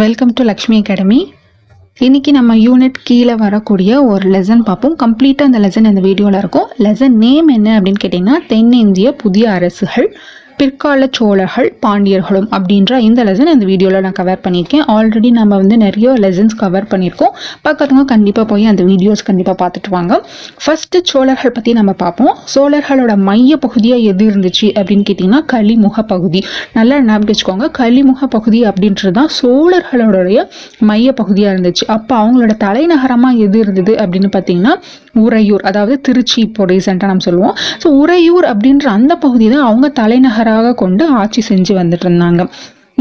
Welcome to Lakshmi academy இன்னைக்கு நம்ம unit கீழே வரக்கூடிய ஒரு லெசன் பார்ப்போம். கம்ப்ளீட்டாக அந்த லெசன் இந்த வீடியோவில் இருக்கும். லெசன் நேம் என்ன அப்படின்னு கேட்டிங்கன்னா தென்னிந்திய புதிய அரசுகள். பிற்கால சோழர்கள் பாண்டியர்களும் அப்படின்ற இந்த லெசன் இந்த வீடியோவில் நான் கவர் பண்ணியிருக்கேன். ஆல்ரெடி நம்ம வந்து நிறைய லெசன்ஸ் கவர் பண்ணியிருக்கோம். பக்கத்துங்க கண்டிப்பாக போய் அந்த வீடியோஸ் கண்டிப்பாக பார்த்துட்டு வாங்க. ஃபஸ்ட்டு சோழர்கள் பற்றி நம்ம பார்ப்போம். சோழர்களோட மைய பகுதியாக எது இருந்துச்சு அப்படின்னு கேட்டிங்கன்னா கலிமுக பகுதி. நல்லா ஞாபகம் வச்சுக்கோங்க. கலிமுக பகுதி அப்படின்றது தான் சோழர்களோடைய மைய பகுதியாக இருந்துச்சு. அப்போ அவங்களோட தலைநகரமாக எது இருந்தது அப்படின்னு பார்த்தீங்கன்னா உறையூர் அதாவது திருச்சி இப்போ ரீசெண்டாக நம்ம சொல்லுவோம். ஸோ உறையூர் அப்படின்ற அந்த பகுதி தான் அவங்க தலைவராக கொண்டு ஆட்சி செஞ்சு வந்துட்டு இருந்தாங்க.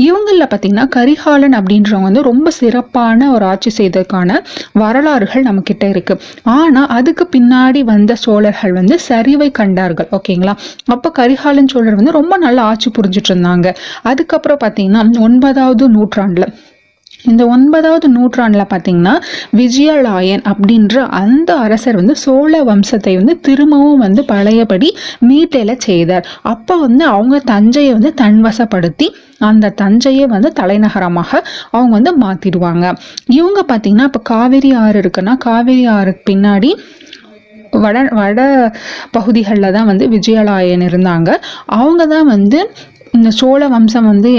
இவங்களில் பார்த்தீங்கன்னா கரிகாலன் அப்படின்றவங்க வந்து ரொம்ப சிறப்பான ஒரு ஆட்சி செய்ததுக்கான வரலாறுகள் நம்மக்கிட்ட இருக்கு. ஆனால் அதுக்கு பின்னாடி வந்த சோழர்கள் வந்து சரிவை கண்டார்கள். ஓகேங்களா? அப்போ கரிகாலன் சோழர் வந்து ரொம்ப நல்லா ஆட்சி புரிஞ்சிட்டு இருந்தாங்க. அதுக்கப்புறம் பார்த்தீங்கன்னா ஒன்பதாவது நூற்றாண்டில் இந்த ஒன்பதாவது நூற்றாண்டில் பார்த்தீங்கன்னா விஜயலாயன் அப்படின்ற அந்த அரசர் வந்து சோழ வம்சத்தை வந்து திரும்பவும் வந்து பழையபடி மீட்டையில் செய்தார். அப்போ வந்து அவங்க தஞ்சையை வந்து தன்வசப்படுத்தி அந்த தஞ்சையை வந்து தலைநகரமாக அவங்க வந்து மாற்றிடுவாங்க இவங்க பார்த்தீங்கன்னா இப்போ காவேரி ஆறு இருக்குன்னா காவேரி ஆறுக்கு பின்னாடி வட வட பகுதிகளில் தான் வந்து விஜயலாயன் இருந்தாங்க. அவங்க தான் வந்து இந்த சோழ வம்சம் வந்து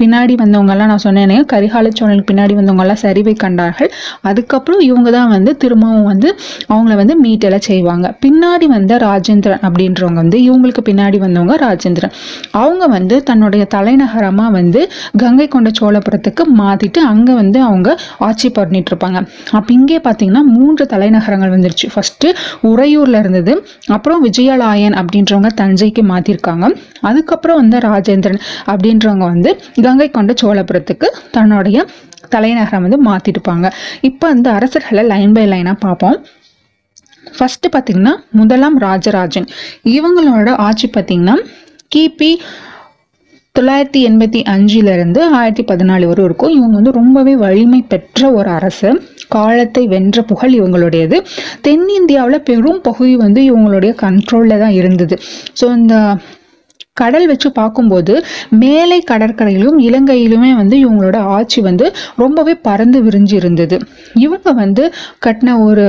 பின்னாடி வந்தவங்கெல்லாம் நான் சொன்னேனே கரிகால சோழனுக்கு பின்னாடி வந்தவங்கெல்லாம் சரிவை கண்டார்கள். அதுக்கப்புறம் இவங்க தான் வந்து திரும்பவும் வந்து அவங்கள வந்து மீட்டெல்லாம் செய்வாங்க. பின்னாடி வந்த ராஜேந்திரன் அப்படின்றவங்க வந்து இவங்களுக்கு பின்னாடி வந்தவங்க ராஜேந்திரன். அவங்க வந்து தன்னுடைய தலைநகரமாக வந்து கங்கை கொண்ட சோழபுரத்துக்கு மாற்றிட்டு அங்கே வந்து அவங்க ஆட்சி பண்ணிட்டு இருப்பாங்க அப்போ இங்கே பார்த்தீங்கன்னா மூன்று தலைநகரங்கள் வந்துருச்சு. ஃபஸ்ட்டு உறையூரில் இருந்தது அப்புறம் விஜயலாயன் அப்படின்றவங்க தஞ்சைக்கு மாற்றிருக்காங்க அதுக்கப்புறம் வந்து ராஜேந்திரன் அப்படின்றவங்க வந்து கங்கை கொண்ட சோழபுரத்துக்கு தன்னுடைய தலைநகரம் வந்து மாற்றிட்டுப்பாங்க இப்போ அந்த அரசர்களை லைன் பை லைனாக பார்ப்போம். ஃபஸ்ட்டு பார்த்தீங்கன்னா முதலாம் ராஜராஜன். இவங்களோட ஆட்சி பார்த்தீங்கன்னா கிபி தொள்ளாயிரத்தி எண்பத்தி அஞ்சிலிருந்து ஆயிரத்தி பதினாலு வரை இருக்கும். இவங்க வந்து ரொம்பவே வலிமை பெற்ற ஒரு அரசு. காலத்தை வென்ற புகழ் இவங்களுடையது. தென்னிந்தியாவில் பெரும் பகுதி வந்து இவங்களுடைய கண்ட்ரோலில் தான் இருந்தது. ஸோ இந்த கடல் வச்சு பார்க்கும்போது மேலை கடற்கரையிலும் இலங்கையிலுமே வந்து இவங்களோட ஆட்சி வந்து ரொம்பவே பறந்து விரிஞ்சு இருந்தது. இவங்க வந்து கட்டின ஒரு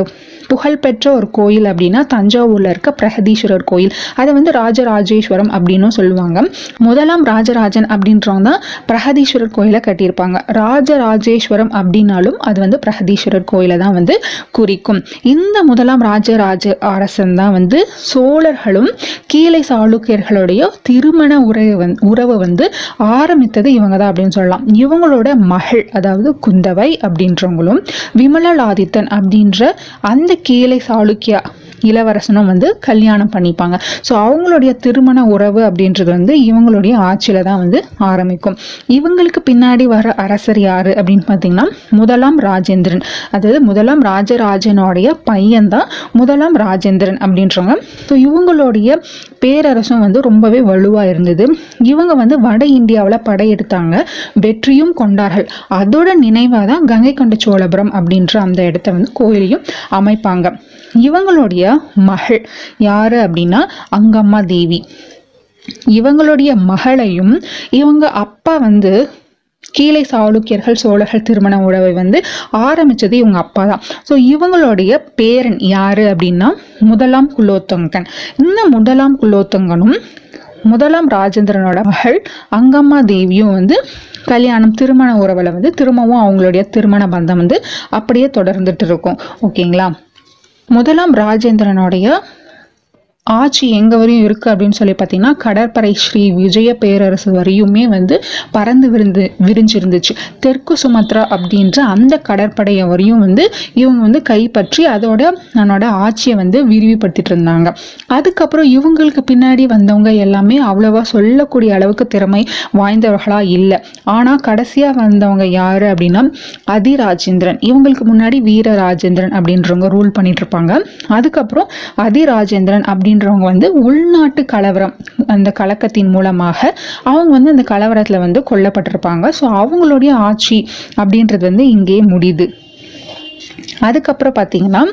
புகழ்பெற்ற ஒரு கோயில் அப்படின்னா தஞ்சாவூரில் இருக்க பிரகதீஸ்வரர் கோயில். அதை வந்து ராஜராஜேஸ்வரம் அப்படின்னும் சொல்லுவாங்க. முதலாம் ராஜராஜன் அப்படின்றவங்க தான் பிரகதீஸ்வரர் கோயிலை கட்டியிருப்பாங்க. ராஜராஜேஸ்வரம் அப்படின்னாலும் அது வந்து பிரகதீஸ்வரர் கோயிலை தான் வந்து குறிக்கும். இந்த முதலாம் ராஜராஜ அரசன் தான் வந்து சோழர்களும் கீழை சாளுக்கியர்களுடைய திருமண உறவை வந் உறவை வந்து ஆரம்பித்தது இவங்க தான் அப்படின்னு சொல்லலாம். இவங்களோட மகள் அதாவது குந்தவை அப்படின்றவங்களும் விமலாதித்தன் அப்படின்ற அந்த கீழை சாளுக்கியா இளவரசனும் வந்து கல்யாணம் பண்ணிப்பாங்க. ஸோ அவங்களுடைய திருமண உறவு அப்படின்றது வந்து இவங்களுடைய ஆட்சியில் தான் வந்து ஆரம்பிக்கும். இவங்களுக்கு பின்னாடி வர அரசர் யார் அப்படின்னு பார்த்தீங்கன்னா முதலாம் ராஜேந்திரன். அதாவது முதலாம் ராஜராஜனுடைய பையன்தான் முதலாம் ராஜேந்திரன் அப்படின்றவங்க. ஸோ இவங்களுடைய பேரரசும் வந்து ரொம்பவே வலுவாக இருந்தது. இவங்க வந்து வட இந்தியாவில் படையெடுத்தாங்க. வெற்றியும் கொண்டார்கள். அதோட நினைவாக தான் கங்கை கொண்ட சோழபுரம் அப்படின்ற அந்த இடத்த வந்து கோயிலையும் அமைப்பாங்க. இவங்களுடைய மகள். யார் அப்படின்னா அங்கம்மா தேவி. இவங்களுடைய மகளையும் இவங்க அப்பா வந்து கீழே சாளுக்கியர்கள் சோழர்கள் திருமண உறவை வந்து ஆரம்பிச்சது இவங்க அப்பா தான். ஸோ இவங்களுடைய பேரன் யாரு அப்படின்னா முதலாம் குலோத்தங்கன். இந்த முதலாம் குலோத்தங்கனும் முதலாம் ராஜேந்திரனோட மகள் அங்கம்மா தேவியும் வந்து கல்யாணம் திருமண உறவில் வந்து திரும்பவும் அவங்களுடைய திருமண பந்தம் வந்து அப்படியே தொடர்ந்துட்டு இருக்கும். ஓகேங்களா முதலாம் ராஜேந்திரனுடைய ஆட்சி எங்கே வரையும் இருக்குது அப்படின்னு சொல்லி பார்த்தீங்கன்னா கடற்படை ஸ்ரீ விஜய பேரரசு வரையுமே வந்து பறந்து விருந்து விரிஞ்சிருந்துச்சு. தெற்கு சுமத்ரா அப்படின்ற அந்த கடற்படையை வரையும் வந்து இவங்க வந்து கைப்பற்றி அதோட தன்னோட ஆட்சியை வந்து விரிவுபடுத்திட்டு இருந்தாங்க. அதுக்கப்புறம் இவங்களுக்கு பின்னாடி வந்தவங்க எல்லாமே அவ்வளோவா சொல்லக்கூடிய அளவுக்கு திறமை வாய்ந்தவர்களாக இல்லை. ஆனால் கடைசியாக வந்தவங்க யார் அப்படின்னா அதிராஜேந்திரன். இவங்களுக்கு முன்னாடி வீரராஜேந்திரன் அப்படின்றவங்க ரூல் பண்ணிட்டு இருப்பாங்க. அதுக்கப்புறம் அதிராஜேந்திரன் அப்படின்றவங்க வந்து உள்நாட்டு கலவரம் அந்த கலக்கத்தின் மூலமாக அவங்க வந்து அந்த கலவரத்தில் வந்து கொல்லப்பட்டிருப்பாங்க. ஸோ அவங்களுடைய ஆட்சி அப்படின்றது வந்து இங்கேயே முடியுது. அதுக்கப்புறம் பார்த்தீங்கன்னா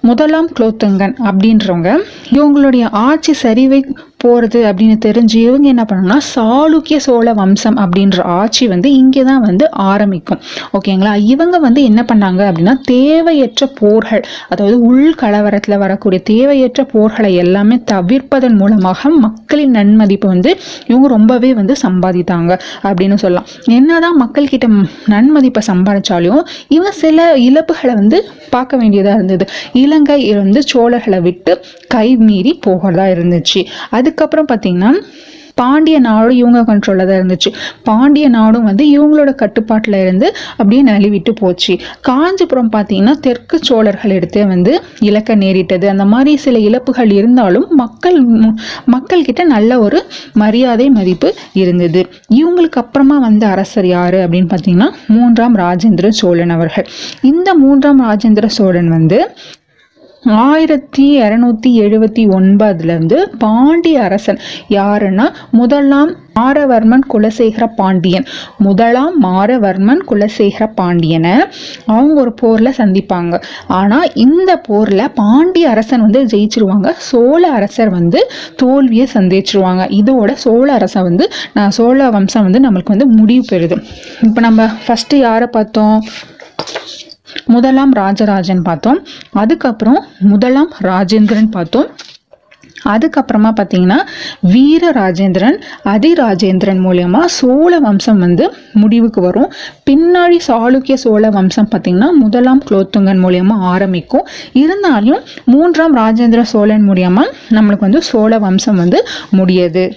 முதலாம் குலோத்துங்கன் அப்படின்றவங்க இவங்களுடைய ஆட்சி சரிவை போகிறது அப்படின்னு தெரிஞ்சு இவங்க என்ன பண்ணணும்னா சாளுக்கிய சோழ வம்சம் அப்படின்ற ஆட்சி வந்து இங்கே தான் வந்து ஆரம்பிக்கும். ஓகேங்களா? இவங்க வந்து என்ன பண்ணாங்க அப்படின்னா தேவையற்ற போர்கள் அதாவது உள் கலவரத்தில் வரக்கூடிய தேவையற்ற போர்களை எல்லாமே தவிர்ப்பதன் மூலமாக மக்களின் நன்மதிப்பு வந்து இவங்க ரொம்பவே வந்து சம்பாதித்தாங்க அப்படின்னு சொல்லலாம். என்னதான் மக்கள்கிட்ட நன்மதிப்பை சம்பாதிச்சாலும் இவங்க சில இழப்புகளை வந்து பார்க்க வேண்டியதாக இருந்தது. இலங்கை வந்து சோழர்களை விட்டு கை மீறி போகிறதா இருந்துச்சு. அது அதுக்கப்புறம் பார்த்தீங்கன்னா பாண்டிய நாடும் இவங்க கண்ட்ரோலில் தான் இருந்துச்சு. பாண்டிய நாடும் வந்து இவங்களோட கட்டுப்பாட்டில் இருந்து அப்படியே நழுவிட்டு போச்சு. காஞ்சிபுரம் பார்த்தீங்கன்னா தெற்கு சோழர்கள் எடுத்து வந்து இழக்க நேரிட்டது. அந்த மாதிரி சில இழப்புகள் இருந்தாலும் மக்கள் மக்கள்கிட்ட நல்ல ஒரு மரியாதை மதிப்பு இருந்தது. இவங்களுக்கு அப்புறமா வந்த அரசர் யார் அப்படின்னு பார்த்தீங்கன்னா மூன்றாம் ராஜேந்திர சோழன் அவர்கள். இந்த மூன்றாம் ராஜேந்திர சோழன் வந்து ஆயிரத்தி இரநூத்தி எழுபத்தி ஒன்பதுலேருந்து பாண்டிய அரசன் யாருன்னா முதலாம் மாரவர்மன் குலசேகர பாண்டியன். முதலாம் மாரவர்மன் குலசேகர பாண்டியனை அவங்க ஒரு போரில் சந்திப்பாங்க. ஆனால் இந்த போரில் பாண்டிய அரசன் வந்து ஜெயிச்சிருவாங்க. சோழ அரசர் வந்து தோல்வியை சந்திச்சிருவாங்க. இதோட சோழ அரசன் வந்து நான் சோழ வம்சம் வந்து நம்மளுக்கு வந்து முடிவு பெறுது. இப்போ நம்ம ஃபஸ்ட்டு யாரை பார்த்தோம்? முதலாம் ராஜராஜன் பார்த்தோம். அதுக்கப்புறம் முதலாம் ராஜேந்திரன் பார்த்தோம். அதுக்கப்புறமா பார்த்தீங்கன்னா வீர ராஜேந்திரன் அதிராஜேந்திரன் மூலயமா சோழ வம்சம் வந்து முடிவுக்கு வரும். பின்னாடி சாளுக்கிய சோழ வம்சம் பார்த்தீங்கன்னா முதலாம் குலோத்துங்கன் மூலயமா ஆரம்பிக்கும். இருந்தாலும் மூன்றாம் ராஜேந்திர சோழன் மூலயமா நம்மளுக்கு வந்து சோழ வம்சம் வந்து முடியுது.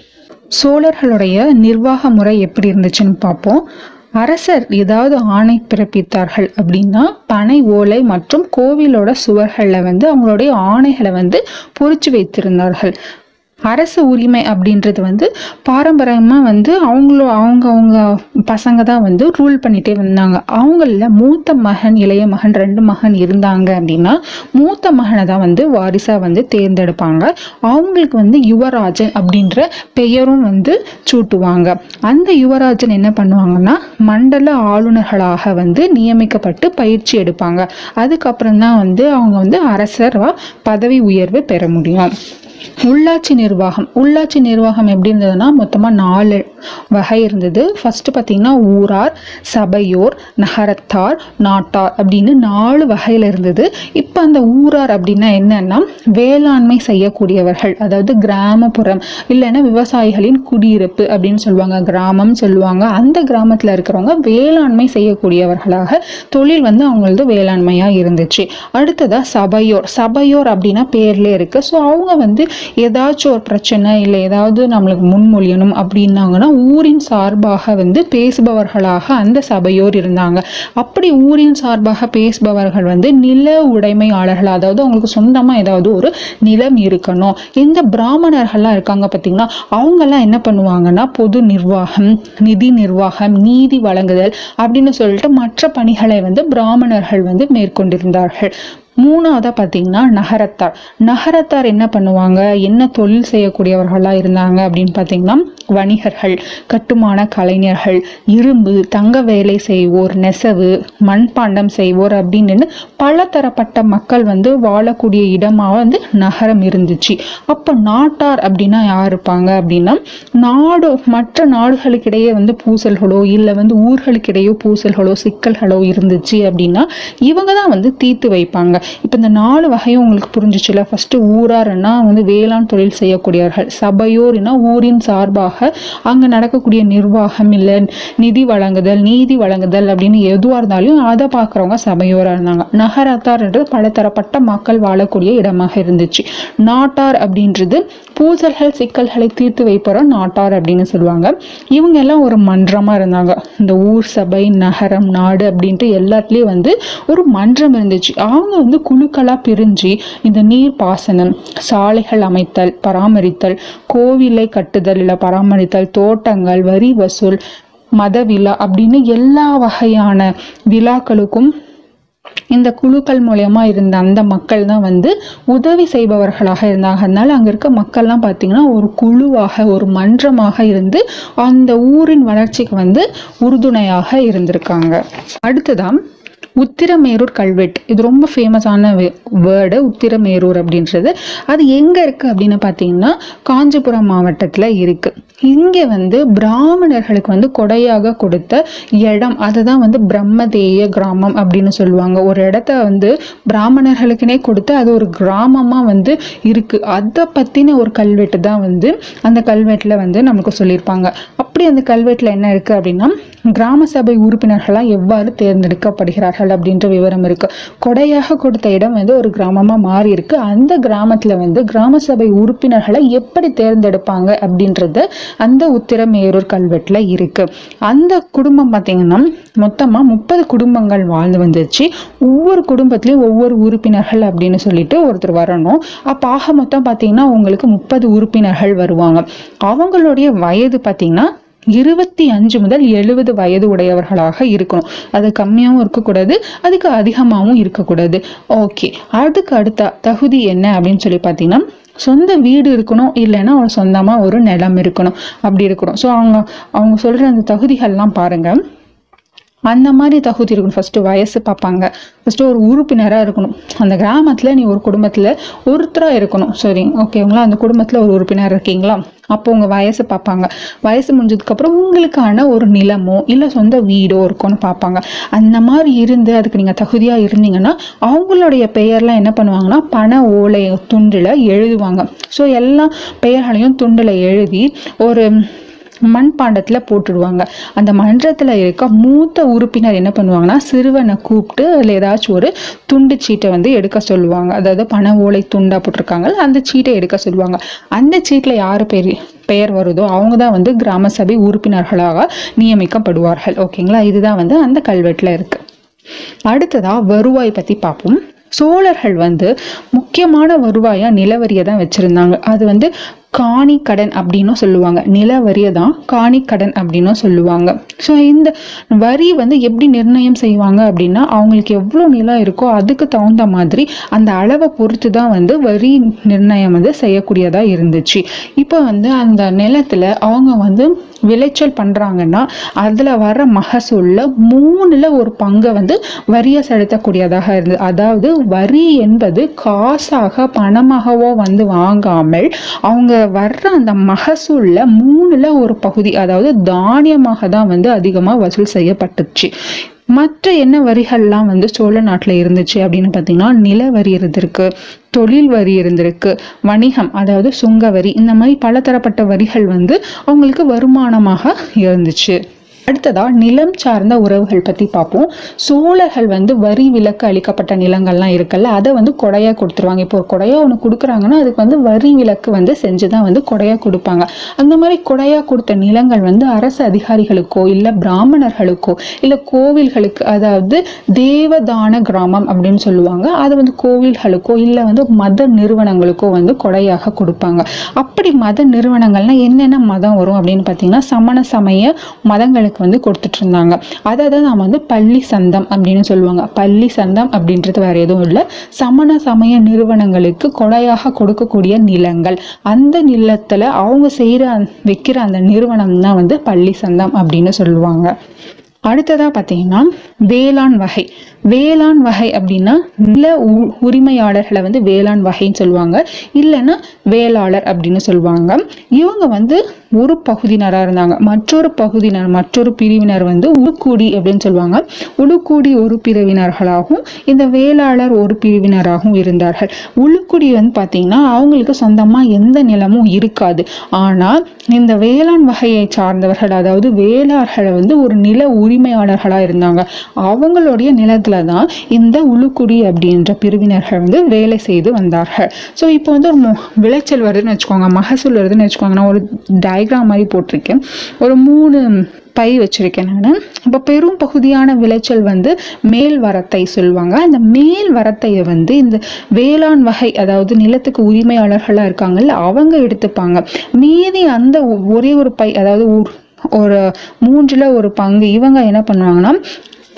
சோழர்களுடைய நிர்வாக முறை எப்படி இருந்துச்சுன்னு பார்ப்போம். அரசர் ஏதாவது ஆணை பிறப்பித்தார்கள் அப்படின்னா பனை ஓலை மற்றும் கோவிலோட சுவர்களில் வந்து அவங்களுடைய ஆணைகளை வந்து பொறிச்சு வைத்திருந்தார்கள். அரசு உரிமை அப்படின்றது வந்து பாரம்பரியமாக வந்து அவங்களும் அவங்க அவங்க பசங்க தான் வந்து ரூல் பண்ணிட்டே வந்தாங்க. அவங்களில் மூத்த மகன் இளைய மகன் ரெண்டு மகன் இருந்தாங்க அப்படின்னா மூத்த மகனை தான் வந்து வாரிசாக வந்து தேர்ந்தெடுப்பாங்க. அவங்களுக்கு வந்து யுவராஜன் அப்படின்ற பெயரும் வந்து சூட்டுவாங்க. அந்த யுவராஜன் என்ன பண்ணுவாங்கன்னா மண்டல ஆளுநர்களாக வந்து நியமிக்கப்பட்டு பயிற்சி எடுப்பாங்க. அதுக்கப்புறம் தான் வந்து அவங்க வந்து அரசராக பதவி உயர்வு பெற முடியும். உள்ளாட்சி நிர்வாகம். உள்ளாட்சி நிர்வாகம் எப்படி இருந்ததுன்னா மொத்தமாக நாலு வகை இருந்தது. ஃபஸ்ட்டு பார்த்தீங்கன்னா ஊரார் சபையோர் நகரத்தார் நாட்டார் அப்படின்னு நாலு வகையில் இருந்தது. இப்போ அந்த ஊரார் அப்படின்னா என்னென்னா வேளாண்மை செய்யக்கூடியவர்கள் அதாவது கிராமப்புறம் இல்லைன்னா விவசாயிகளின் குடியிருப்பு அப்படின்னு சொல்லுவாங்க கிராமம் சொல்லுவாங்க. அந்த கிராமத்தில் இருக்கிறவங்க வேளாண்மை செய்யக்கூடியவர்களாக தொழில் வந்து அவங்களது வேளாண்மையாக இருந்துச்சு. அடுத்ததாக சபையோர். சபையோர் அப்படின்னா பேர்லேயே இருக்குது ஸோ அவங்க வந்து ஏதாச்சும் ஒரு பிரச்சனை இல்லை ஏதாவது நம்மளுக்கு முன்மொழியணும் அப்படின்னாங்கன்னா ஊரின் சார்பாக வந்து பேசுபவர்களாக அந்த சபையோர் இருந்தாங்க. அப்படி ஊரின் சார்பாக பேசுபவர்கள் வந்து நில உடைமையாளர்கள் அதாவது அவங்களுக்கு சொந்தமாக ஏதாவது ஒரு நிலம் இருக்கணும். இந்த பிராமணர்கள்லாம் இருக்காங்க பார்த்தீங்கன்னா அவங்கெல்லாம் என்ன பண்ணுவாங்கன்னா பொது நிர்வாகம் நிதி நிர்வாகம் நீதி வழங்குதல் அப்படின்னு சொல்லிட்டு மற்ற பணிகளை வந்து பிராமணர்கள் வந்து மேற்கொண்டிருந்தார்கள். மூணாவதாக பார்த்தீங்கன்னா நகரத்தார். நகரத்தார் என்ன பண்ணுவாங்க? என்ன தொழில் செய்யக்கூடியவர்களாக இருந்தாங்க அப்படின்னு பார்த்தீங்கன்னா வணிகர்கள் கட்டுமான கலைஞர்கள் இரும்பு தங்க வேலை செய்வோர் நெசவு மண்பாண்டம் செய்வோர் அப்படின்னு பலதரப்பட்ட மக்கள் வந்து வாழக்கூடிய இடமாக வந்து நகரம் இருந்துச்சு. அப்போ நாட்டார் அப்படின்னா யார் இருப்பாங்க அப்படின்னா நாடு மற்ற நாடுகளுக்கிடையே வந்து பூசல்களோ இல்லை வந்து ஊர்களுக்கிடையோ பூசல்களோ சிக்கல்களோ இருந்துச்சு அப்படின்னா இவங்க தான் வந்து தீர்த்து வைப்பாங்க. இப்போ இந்த நாலு வகையும் உங்களுக்கு புரிஞ்சிச்சுல. ஃபர்ஸ்ட் ஊரார்னா வந்து வேளாண் தொழில் செய்யக்கூடியவர்கள். சபையோர்னா ஊரின் சார்பாக அங்கே நடக்கக்கூடிய நிர்வாகம் இல்லை நிதி வழங்குதல் நீதி வழங்குதல் அப்படின்னு எதுவாக இருந்தாலும் அதை பார்க்குறவங்க சபையோராக இருந்தாங்க. நகரத்தார்ன்றது பலதரப்பட்ட மக்கள் வாழக்கூடிய இடமாக இருந்துச்சு. நாட்டார் அப்படின்றது பூசல்கள் சிக்கல்களை தீர்த்து வைப்போற நாட்டார் அப்படின்னு சொல்லுவாங்க. இவங்க எல்லாம் ஒரு மன்றமாக இருந்தாங்க. இந்த ஊர் சபை நகரம் நாடு அப்படின்ட்டு எல்லாத்துலேயும் வந்து ஒரு மன்றம் இருந்துச்சு. அவங்க வந்து குழுக்களாக பிரிஞ்சு இந்த நீர் பாசனம் சாலைகள் அமைத்தல் பராமரித்தல் கோவிலை கட்டுதல் இல்லை பராமரித்தல் தோட்டங்கள் வரி வசூல் மத விழா அப்படின்னு எல்லா வகையான விழாக்களுக்கும் இந்த குழுக்கள் மூலயமா இருந்த அந்த மக்கள் தான் வந்து உதவி செய்பவர்களாக இருந்தாங்க. அதனால அங்கே இருக்க மக்கள்லாம் பார்த்தீங்கன்னா ஒரு குழுவாக ஒரு மன்றமாக இருந்து அந்த ஊரின் வளர்ச்சிக்கு வந்து உறுதுணையாக இருந்திருக்காங்க. அடுத்ததான் உத்திரமேரூர் கல்வெட்டு. இது ரொம்ப ஃபேமஸான வேர்டு உத்திரமேரூர் அப்படின்றது. அது எங்கே இருக்குது அப்படின்னு பார்த்தீங்கன்னா காஞ்சிபுரம் மாவட்டத்தில் இருக்குது இங்கே வந்து பிராமணர்களுக்கு வந்து கொடையாக கொடுத்த இடம். அதுதான் வந்து பிரம்மதேய கிராமம் அப்படின்னு சொல்லுவாங்க. ஒரு இடத்த வந்து பிராமணர்களுக்குனே கொடுத்து அது ஒரு கிராமமாக வந்து இருக்குது அதை பற்றின ஒரு கல்வெட்டு தான் வந்து அந்த கல்வெட்டில் வந்து நமக்கு சொல்லியிருப்பாங்க. அப்படி அந்த கல்வெட்டில் என்ன இருக்குது அப்படின்னா கிராம சபை உறுப்பினர்களாக எவ்வாறு தேர்ந்தெடுக்கப்படுகிறார்கள் அப்படின்ற விவரம் இருக்குது கொடையாக கொடுத்த இடம் வந்து ஒரு கிராமமாக மாறி இருக்கு. அந்த கிராமத்தில் வந்து கிராம சபை உறுப்பினர்களை எப்படி தேர்ந்தெடுப்பாங்க அப்படின்றது அந்த உத்திரமேரூர் கல்வெட்டில் இருக்கு. அந்த குடும்பம் பார்த்தீங்கன்னா மொத்தமாக முப்பது குடும்பங்கள் வாழ்ந்து வந்துச்சு ஒவ்வொரு குடும்பத்திலையும் ஒவ்வொரு உறுப்பினர்கள் அப்படின்னு சொல்லிட்டு ஒருத்தர் வரணும். அப்போ ஆக மொத்தம் பாத்தீங்கன்னா உங்களுக்கு முப்பது உறுப்பினர்கள் வருவாங்க. அவங்களுடைய வயது பார்த்தீங்கன்னா இருபத்தி அஞ்சு முதல் எழுபது வயது உடையவர்களாக இருக்கணும். அது கம்மியாகவும் இருக்கக்கூடாது அதுக்கு அதிகமாகவும் இருக்கக்கூடாது. ஓகே அதுக்கு அடுத்த தகுதி என்ன அப்படின்னு சொல்லி பார்த்தீங்கன்னா சொந்த வீடு இருக்கணும் இல்லைன்னா ஒரு சொந்தமாக ஒரு நிலம் இருக்கணும். அப்படி இருக்கணும். ஸோ அவங்க அவங்க சொல்கிற அந்த தகுதிகள்லாம் பாருங்கள் அந்த மாதிரி தகுதி இருக்கணும். ஃபஸ்ட்டு வயசு பார்ப்பாங்க. ஃபஸ்ட்டு ஒரு உறுப்பினராக இருக்கணும். அந்த கிராமத்தில் நீ ஒரு குடும்பத்தில் ஒருத்தராக இருக்கணும். சரி ஓகேங்களா அந்த குடும்பத்தில் ஒரு உறுப்பினர் இருக்கீங்களா? அப்போ உங்கள் வயசு பார்ப்பாங்க. வயசு முடிஞ்சதுக்கப்புறம் உங்களுக்கான ஒரு நிலமோ இல்லை சொந்த வீடோ இருக்கும்னு பார்ப்பாங்க. அந்த மாதிரி இருந்து அதுக்கு நீங்கள் தகுதியாக இருந்தீங்கன்னா அவங்களுடைய பெயர்லாம் என்ன பண்ணுவாங்கன்னா பண ஓலை துண்டில் எழுதுவாங்க. ஸோ எல்லா பெயர்களையும் துண்டில் எழுதி ஒரு மண்பாண்டத்தில் போட்டுடுவாங்க. அந்த மன்றத்தில் இருக்க மூத்த உறுப்பினர் என்ன பண்ணுவாங்கன்னா சிறுவனை கூப்பிட்டு அதில் ஏதாச்சும் ஒரு துண்டு சீட்டை வந்து எடுக்க சொல்லுவாங்க. அதாவது பண ஓலை துண்டாக போட்டிருக்காங்க அந்த சீட்டை எடுக்க சொல்லுவாங்க. அந்த சீட்டில் யார் பேர் பெயர் வருதோ அவங்க தான் வந்து கிராம சபை உறுப்பினர்களாக நியமிக்கப்படுவார்கள். ஓகேங்களா? இதுதான் வந்து அந்த கல்வெட்டில் இருக்குது அடுத்ததாக வருவாய் பற்றி பார்ப்போம் சோழர்கள் வந்து முக்கியமான வருவாயாக நிலவரியை தான் வச்சுருந்தாங்க. அது வந்து காணி கடன் அப்படின்னும் சொல்லுவாங்க. நில வரியை தான் காணி கடன் அப்படின்னும் சொல்லுவாங்க. ஸோ இந்த வரி வந்து எப்படி நிர்ணயம் செய்வாங்க அப்படின்னா அவங்களுக்கு எவ்வளோ நிலம் இருக்கோ அதுக்கு தகுந்த மாதிரி அந்த அளவை பொறுத்து தான் வந்து வரி நிர்ணயம் வந்து செய்யக்கூடியதாக இருந்துச்சு. இப்போ வந்து அந்த நிலத்தில் அவங்க வந்து விளைச்சல் பண்ணுறாங்கன்னா அதில் வர மகசூலில் மூணில் ஒரு பங்கை வந்து வரியை செலுத்தக்கூடியதாக இருந்தது அதாவது வரி என்பது காசாக பணமாகவோ வந்து வாங்காமல் அவங்க வர்ற அந்த மகசூலில் மூணில் ஒரு பகுதி அதாவது தானியமாக தான் வந்து அதிகமாக வசூல் செய்யப்பட்டுச்சு. மற்ற என்ன வரிகள்லாம் வந்து சோழ நாட்டில் இருந்துச்சு அப்படின்னு பார்த்தீங்கன்னா நில வரி இருந்திருக்கு தொழில் வரி இருந்திருக்கு வணிகம் அதாவது சுங்க வரி இந்த மாதிரி பலதரப்பட்ட வரிகள் வந்து அவங்களுக்கு வருமானமாக இருந்துச்சு. அடுத்ததா நிலம் சார்ந்த உறவுகள் பற்றி பார்ப்போம். சோழர்கள் வந்து வரி விலக்கு அளிக்கப்பட்ட நிலங்கள்லாம் இருக்குல்ல அதை வந்து கொடையாக கொடுத்துருவாங்க. இப்போ ஒரு கொடையாக ஒன்று கொடுக்குறாங்கன்னா அதுக்கு வந்து வரி விலக்கு வந்து செஞ்சு தான் வந்து கொடையாக கொடுப்பாங்க. அந்த மாதிரி கொடையாக கொடுத்த நிலங்கள் வந்து அரசு அதிகாரிகளுக்கோ இல்லை பிராமணர்களுக்கோ இல்லை கோவில்களுக்கு அதாவது தேவதான கிராமம் அப்படின்னு சொல்லுவாங்க. அதை வந்து கோவில்களுக்கோ இல்லை வந்து மத நிறுவனங்களுக்கோ வந்து கொடையாக கொடுப்பாங்க. அப்படி மத நிறுவனங்கள்னா என்னென்ன மதம் வரும் அப்படின்னு பார்த்தீங்கன்னா சமண சமய மதங்களுக்கு வந்து கொடுத்துட்டு இருந்தாங்க அதை தான் நாம் வந்து பள்ளி சந்தம் அப்படின்னு சொல்லுவாங்க. பள்ளி சந்தம் அப்படின்றது வேற எதுவும் இல்லை. சமண சமய நிறுவனங்களுக்கு கொடையாக கொடுக்கக்கூடிய நிலங்கள். அந்த நிலத்தில் அவங்க செய்கிற வைக்கிற அந்த நிறுவனம் தான் வந்து பள்ளி சந்தம் அப்படின்னு சொல்லுவாங்க. அடுத்ததா பார்த்தீங்கன்னா வேளாண் வகை. வேளாண் வகை அப்படின்னா நில உ- உரிமையாளர்களை வந்து வேளாண் வகைன்னு சொல்லுவாங்க. இல்லைன்னா வேளாளர் அப்படின்னு சொல்லுவாங்க. இவங்க வந்து ஒரு பகுதியினராக இருந்தாங்க. மற்றொரு பகுதியினர் மற்றொரு பிரிவினர் வந்து உளுக்கூடி அப்படின்னு சொல்லுவாங்க. உளுக்கூடி ஒரு பிரிவினர்களாகவும் இந்த வேளாளர் ஒரு பிரிவினராகவும் இருந்தார்கள். உளுக்குடி வந்து பார்த்தீங்கன்னா அவங்களுக்கு சொந்தமாக எந்த நிலமும் இருக்காது. ஆனால் இந்த வேளாண் வகையை சார்ந்தவர்கள் அதாவது வேளாளர்களை வந்து ஒரு நில உரிமையாளர்களாக இருந்தாங்க. அவங்களுடைய நிலத்தில் தான் இந்த உளுக்குடி அப்படின்ற பிரிவினர்கள் வந்து வேலை செய்து வந்தார்கள். ஸோ இப்போ வந்து ஒரு விளைச்சல் வருதுன்னு வச்சுக்கோங்க மகசூல் வருதுன்னு வச்சுக்கோங்க. நான் ஒரு டயக்ராம் மாதிரி போட்டிருக்கேன். ஒரு மூணு பை வச்சிருக்கேன் நான். இப்போ பெரும் பகுதியான விளைச்சல் வந்து மேல் வரத்தை சொல்லுவாங்க. அந்த மேல் வரத்தையை வந்து இந்த வேளாண் வகை அதாவது நிலத்துக்கு உரிமையாளர்களாக இருக்காங்கல்ல அவங்க எடுத்துப்பாங்க. மீதி அந்த ஒ- ஒரே ஒரு பை அதாவது ஒரு மூன்றில் ஒரு பங்கு. இவங்க என்ன பண்ணுவாங்கன்னா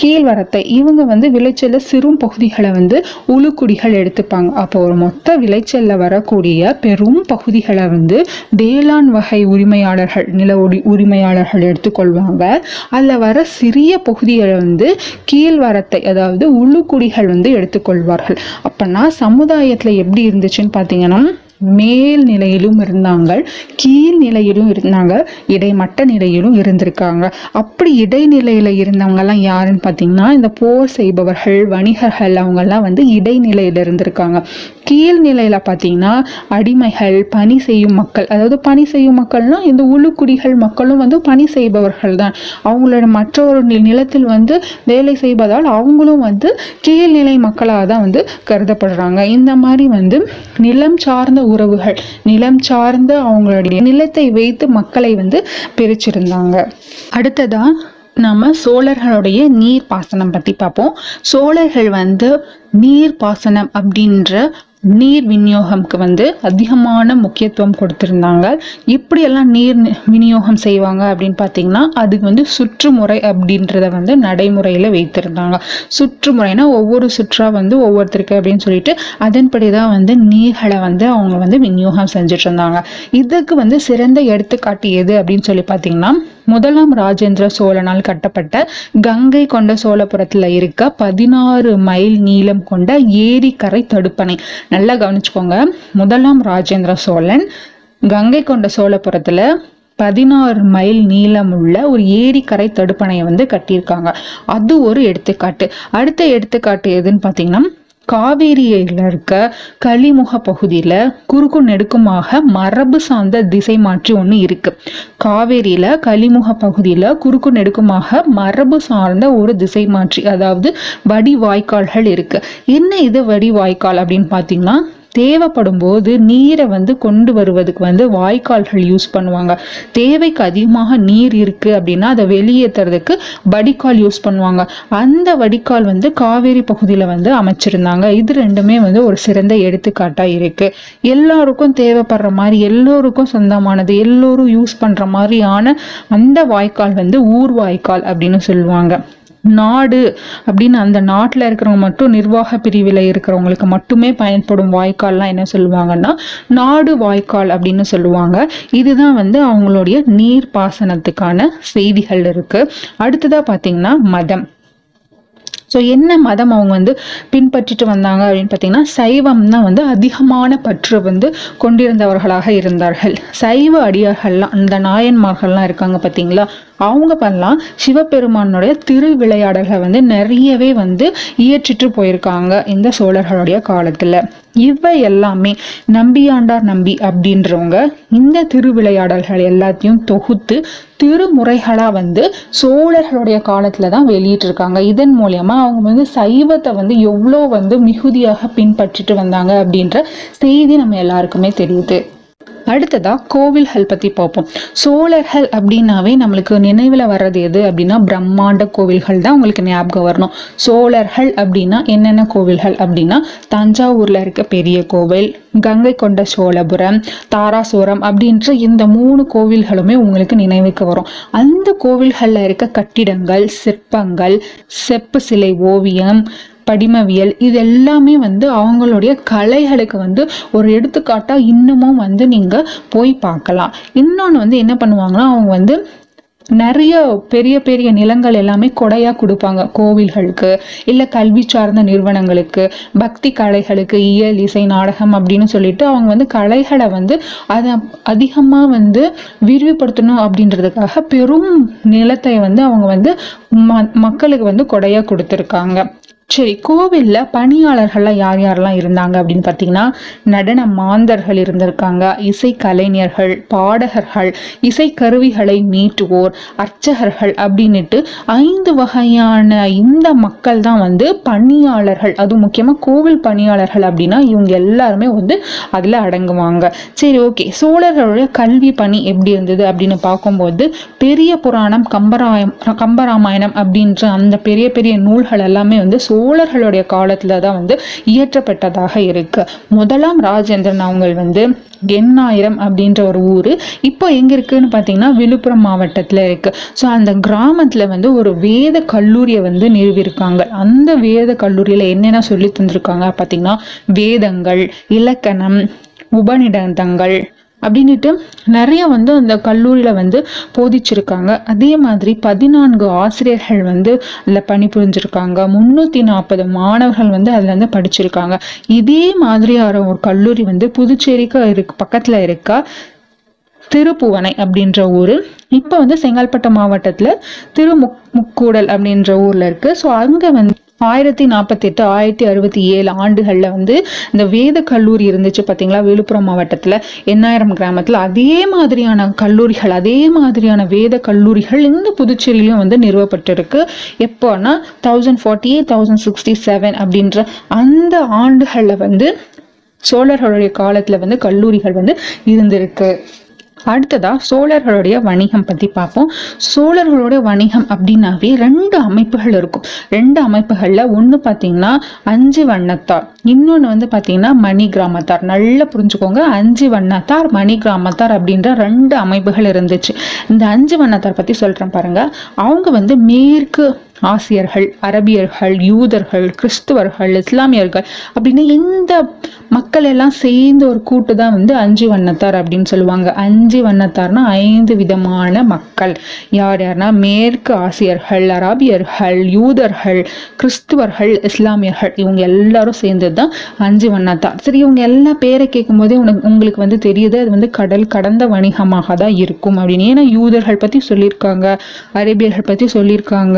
கீழ்வரத்தை இவங்க வந்து விளைச்சல சிறும் பகுதிகளை வந்து உளுக்குடிகள் எடுத்துப்பாங்க. அப்போ ஒரு மொத்த விளைச்சலில் வரக்கூடிய பெரும் பகுதிகளை வந்து வேளாண் வகை உரிமையாளர்கள் நில உரி உரிமையாளர்கள் எடுத்துக்கொள்வாங்க. அதில் வர சிறிய பகுதிகளை வந்து கீழ்வரத்தை அதாவது உள்ளுக்குடிகள் வந்து எடுத்துக்கொள்வார்கள். அப்போனா சமுதாயத்தில் எப்படி இருந்துச்சுன்னு பார்த்தீங்கன்னா மேல் நிலையிலும் இருந்தாங்க. கீழ் நிலையிலும் இருந்தாங்க. இடைமட்ட நிலையிலும் இருந்திருக்காங்க. அப்படி இடைநிலையில் இருந்தவங்கெல்லாம் யாருன்னு பார்த்தீங்கன்னா இந்த போர் செய்பவர்கள் வணிகர்கள் அவங்கெல்லாம் வந்து இடைநிலையில் இருந்திருக்காங்க. கீழ்நிலையில் பார்த்தீங்கன்னா அடிமைகள் பணி செய்யும் மக்கள் அதாவது பணி செய்யும் மக்கள்னா இந்த உளுக்குடிகள் மக்களும் வந்து பணி செய்பவர்கள் தான். அவங்களோட மற்ற ஒரு நி- நிலத்தில் வந்து வேலை செய்வதால் அவங்களும் வந்து கீழ்நிலை மக்களாக தான் வந்து கருதப்படுறாங்க. இந்த மாதிரி வந்து நிலம் சார்ந்த உறவுகள். நிலம் சார்ந்த அவங்களுடைய நிலத்தை வைத்து மக்களை வந்து பிரிச்சிருந்தாங்க. அடுத்ததா நம்ம சோழர்களுடைய நீர் பாசனம் பற்றி பார்ப்போம். சோழர்கள் வந்து நீர் பாசனம் அப்படின்ற நீர் விநியோகம்க்கு வந்து அதிகமான முக்கியத்துவம் கொடுத்திருந்தாங்க. இப்படியெல்லாம் நீர் நி- விநியோகம் செய்வாங்க அப்படின்னு பார்த்தீங்கன்னா அதுக்கு வந்து சுற்றுமுறை அப்படின்றத வந்து நடைமுறையில் வைத்திருந்தாங்க. சுற்றுமுறைனா ஒவ்வொரு சுற்றா வந்து ஒவ்வொருத்தருக்கு அப்படின்னு சொல்லிட்டு அதன்படி தான் வந்து நீர்களை வந்து அவங்க வந்து விநியோகம் செஞ்சுட்டு இருந்தாங்க இதுக்கு வந்து சிறந்த எடுத்துக்காட்டு எது அப்படின்னு சொல்லி பார்த்தீங்கன்னா முதலாம் ராஜேந்திர சோழனால் கட்டப்பட்ட கங்கை கொண்ட சோழபுரத்துல இருக்க பதினாறு மைல் நீளம் கொண்ட ஏரிக்கரை தடுப்பணை. நல்லா கவனிச்சுக்கோங்க. முதலாம் ராஜேந்திர சோழன் கங்கை கொண்ட சோழபுரத்தில் பதினாறு மைல் நீளமுள்ள ஒரு ஏரிக்கரை தடுப்பணையை வந்து கட்டியிருக்காங்க. அது ஒரு எடுத்துக்காட்டு. அடுத்த எடுத்துக்காட்டு எதுன்னு பார்த்தீங்கன்னா காவேரியில இருக்க கலிமுக பகுதியில குறுக்கு நெடுக்குமாக மரபு சார்ந்த திசை மாற்றி ஒன்று இருக்கு. காவேரியில கலிமுக பகுதியில குறுக்கு நெடுக்குமாக மரபு சார்ந்த ஒரு திசை மாற்றி அதாவது வடிவாய்க்கால்கள் இருக்கு. என்ன இது வடிவாய்க்கால் அப்படின்னு பார்த்தீங்கன்னா தேவைப்படும் போது நீரை வந்து கொண்டு வருவதுக்கு வந்து வாய்க்கால்கள் யூஸ் பண்ணுவாங்க. தேவைக்கு அதிகமாக நீர் இருக்கு அப்படின்னா அதை வெளியேற்றுறதுக்கு வடிகால் யூஸ் பண்ணுவாங்க. அந்த வடிகால் வந்து காவேரி பகுதியில் வந்து அமைச்சிருந்தாங்க. இது ரெண்டுமே வந்து ஒரு சிறந்த எடுத்துக்காட்டாக இருக்கு. எல்லோருக்கும் தேவைப்படுற மாதிரி எல்லோருக்கும் சொந்தமானது எல்லோரும் யூஸ் பண்ணுற மாதிரியான அந்த வாய்க்கால் வந்து ஊர் வாய்க்கால் அப்படின்னு சொல்லுவாங்க. நாடு அப்படின்னு அந்த நாட்டில் இருக்கிறவங்க மட்டும் நிர்வாக பிரிவில் இருக்கிறவங்களுக்கு மட்டுமே பயன்படும் வாய்க்கால்லாம் என்ன சொல்லுவாங்கன்னா நாடு வாய்க்கால் அப்படின்னு சொல்லுவாங்க. இதுதான் வந்து அவங்களுடைய நீர் பாசனத்துக்கான செய்திகள் இருக்கு. அடுத்ததாக பார்த்தீங்கன்னா மதம். ஸோ என்ன மதம் அவங்க வந்து பின்பற்றிட்டு வந்தாங்க அப்படின்னு பார்த்தீங்கன்னா சைவம் தான் வந்து அதிகமான பற்று வந்து கொண்டிருந்தவர்களாக இருந்தார்கள். சைவ அடியார்கள்லாம் அந்த நாயன்மார்கள்லாம் இருக்காங்க பார்த்தீங்களா அவங்க பண்ணலாம். சிவபெருமானுடைய திருவிளையாடல்களை வந்து நிறையவே வந்து இயற்றிட்டு போயிருக்காங்க இந்த சோழர்களுடைய காலத்தில். இவை எல்லாமே நம்பியாண்டார் நம்பி அப்படின்றவங்க இந்த திருவிளையாடல்கள் எல்லாத்தையும் தொகுத்து திருமுறைகளாக வந்து சோழர்களுடைய காலத்தில் தான் வெளியிட்டிருக்காங்க. இதன் மூலயமா அவங்க வந்து சைவத்தை வந்து எவ்வளோ வந்து மிகுதியாக பின்பற்றிட்டு வந்தாங்க அப்படின்ற செய்தி நம்ம எல்லாருக்குமே தெரியுது. அடுத்ததாக கோவில்கள் பற்றி பார்ப்போம். சோழர்கள் அப்படின்னாவே நம்மளுக்கு நினைவில் வர்றது எது அப்படின்னா பிரம்மாண்ட கோவில்கள் தான் உங்களுக்கு ஞாபகம் வரணும். சோழர்கள் அப்படின்னா என்னென்ன கோவில்கள் அப்படின்னா தஞ்சாவூரில் இருக்க பெரிய கோவில் கங்கை கொண்ட சோழபுரம் தாராசுரம் அப்படின்ற இந்த மூணு கோவில்களுமே உங்களுக்கு நினைவுக்கு வரும். அந்த கோவில்களில் இருக்க கட்டிடங்கள் சிற்பங்கள் செப்பு சிலை ஓவியம் படிமவியல் இது எல்லாமே வந்து அவங்களுடைய கலைகளுக்கு வந்து ஒரு எடுத்துக்காட்டாக இன்னமும் வந்து நீங்கள் போய் பார்க்கலாம். இன்னொன்று வந்து என்ன பண்ணுவாங்கன்னா அவங்க வந்து நிறைய பெரிய பெரிய நிலங்கள் எல்லாமே கொடையாக கொடுப்பாங்க. கோவில்களுக்கு இல்லை கல்வி சார்ந்த நிறுவனங்களுக்கு பக்தி கலைகளுக்கு இயல் இசை நாடகம் அப்படின்னு சொல்லிட்டு அவங்க வந்து கலைகளை வந்து அதை அதிகமாக வந்து விரிவுபடுத்தணும் அப்படின்றதுக்காக பெரும் நிலத்தை வந்து அவங்க வந்து ம மக்களுக்கு வந்து கொடையாக கொடுத்துருக்காங்க. சரி கோவில்ல பணியாளர்கள்லாம் யார் யாரெல்லாம் இருந்தாங்க அப்படின்னு பார்த்தீங்கன்னா நடன மாந்தர்கள் இருந்திருக்காங்க. இசை கலைஞர்கள் பாடகர்கள் இசை கருவிகளை மீட்டுவோர் அர்ச்சகர்கள் அப்படின்னுட்டு ஐந்து வகையான இந்த மக்கள் தான் வந்து பணியாளர்கள். அதுவும் முக்கியமாக கோவில் பணியாளர்கள் அப்படின்னா இவங்க எல்லாருமே வந்து அதில் அடங்குவாங்க. சரி ஓகே. சோழர்களுடைய கல்வி பணி எப்படி இருந்தது அப்படின்னு பார்க்கும்போது பெரிய புராணம் கம்பராயம் கம்பராமாயணம் அப்படின்ற அந்த பெரிய பெரிய நூல்கள் எல்லாமே வந்து சோ சோழர்களுடைய காலத்துல தான் வந்து இயற்றப்பட்டதாக இருக்கு. முதலாம் ராஜேந்திரன் அவங்க வந்து எண்ணாயிரம் அப்படின்ற ஒரு ஊர் இப்போ எங்கே இருக்குன்னு பார்த்தீங்கன்னா விழுப்புரம் மாவட்டத்தில் இருக்குது ஸோ அந்த கிராமத்தில் வந்து ஒரு வேத கல்லூரியை வந்து நிறுவியிருக்காங்க. அந்த வேத கல்லூரியில் என்னென்ன சொல்லி தந்திருக்காங்க? பார்த்தீங்கன்னா வேதங்கள் இலக்கணம் உபநிடந்தங்கள் அப்படின்ட்டு நிறைய வந்து அந்த கல்லூரியில் வந்து போதிச்சிருக்காங்க. அதே மாதிரி பதினான்கு ஆசிரியர்கள் வந்து அதில் பணிபுரிஞ்சிருக்காங்க. முந்நூற்றி நாற்பது மாணவர்கள் வந்து அதில் வந்து படிச்சிருக்காங்க. இதே மாதிரியான ஒரு கல்லூரி வந்து புதுச்சேரிக்கு இருக்கு பக்கத்தில் இருக்கா? திருப்புவனை அப்படின்ற ஊர். இப்போ வந்து செங்கல்பட்டு மாவட்டத்தில் திருமுக் முக்கூடல் அப்படின்ற ஊரில் இருக்குது ஸோ அங்கே வந்து ஆயிரத்தி நாற்பத்தெட்டு ஆயிரத்தி அறுபத்தி ஏழு ஆண்டுகளில் வந்து இந்த வேத கல்லூரி இருந்துச்சு பார்த்தீங்களா விழுப்புரம் மாவட்டத்தில் எண்ணாயிரம் கிராமத்தில். அதே மாதிரியான கல்லூரிகள் அதே மாதிரியான வேத கல்லூரிகள் இந்த புதுச்சேரியிலும் வந்து நிறுவப்பட்டிருக்கு. எப்போன்னா thousand forty eight thousand sixty seven அப்படின்ற அந்த ஆண்டுகளில் வந்து சோழர்களுடைய காலத்தில் வந்து கல்லூரிகள் வந்து இருந்திருக்கு. அடுத்ததா சோழர்களுடைய வணிகம் பத்தி பார்ப்போம். சோழர்களுடைய வணிகம் அப்படின்னாவே ரெண்டு அமைப்புகள் இருக்கும். ரெண்டு அமைப்புகள்ல ஒண்ணு பாத்தீங்கன்னா அஞ்சு வண்ணத்தார். இன்னொன்னு வந்து பாத்தீங்கன்னா மணி கிராமத்தார். நல்லா புரிஞ்சுக்கோங்க. அஞ்சு வண்ணத்தார் மணி கிராமத்தார் அப்படின்ற ரெண்டு அமைப்புகள் இருந்துச்சு. இந்த அஞ்சு வண்ணத்தார் பத்தி சொல்றேன் பாருங்க. அவங்க வந்து மேற்கு ஆசியர்கள் அரபியர்கள் யூதர்கள் கிறிஸ்துவர்கள் இஸ்லாமியர்கள் அப்படின்னு இந்த மக்கள் எல்லாம் சேர்ந்து ஒரு கூட்டு தான் வந்து அஞ்சு வண்ணத்தார் அப்படின்னு சொல்லுவாங்க. அஞ்சு வண்ணத்தார்னா ஐந்து விதமான மக்கள். யார் யார்னா? மேற்கு ஆசியர்கள் அராபியர்கள் யூதர்கள் கிறிஸ்துவர்கள் இஸ்லாமியர்கள். இவங்க எல்லாரும் சேர்ந்தது தான் அஞ்சு வண்ணத்தார். சரி இவங்க எல்லா பேரை கேட்கும் போதே உனக்கு உங்களுக்கு வந்து தெரியுது அது வந்து கடல் கடந்த வணிகமாக தான் இருக்கும் அப்படின்னு. ஏன்னா யூதர்கள் பத்தி சொல்லியிருக்காங்க அரேபியர்கள் பத்தி சொல்லியிருக்காங்க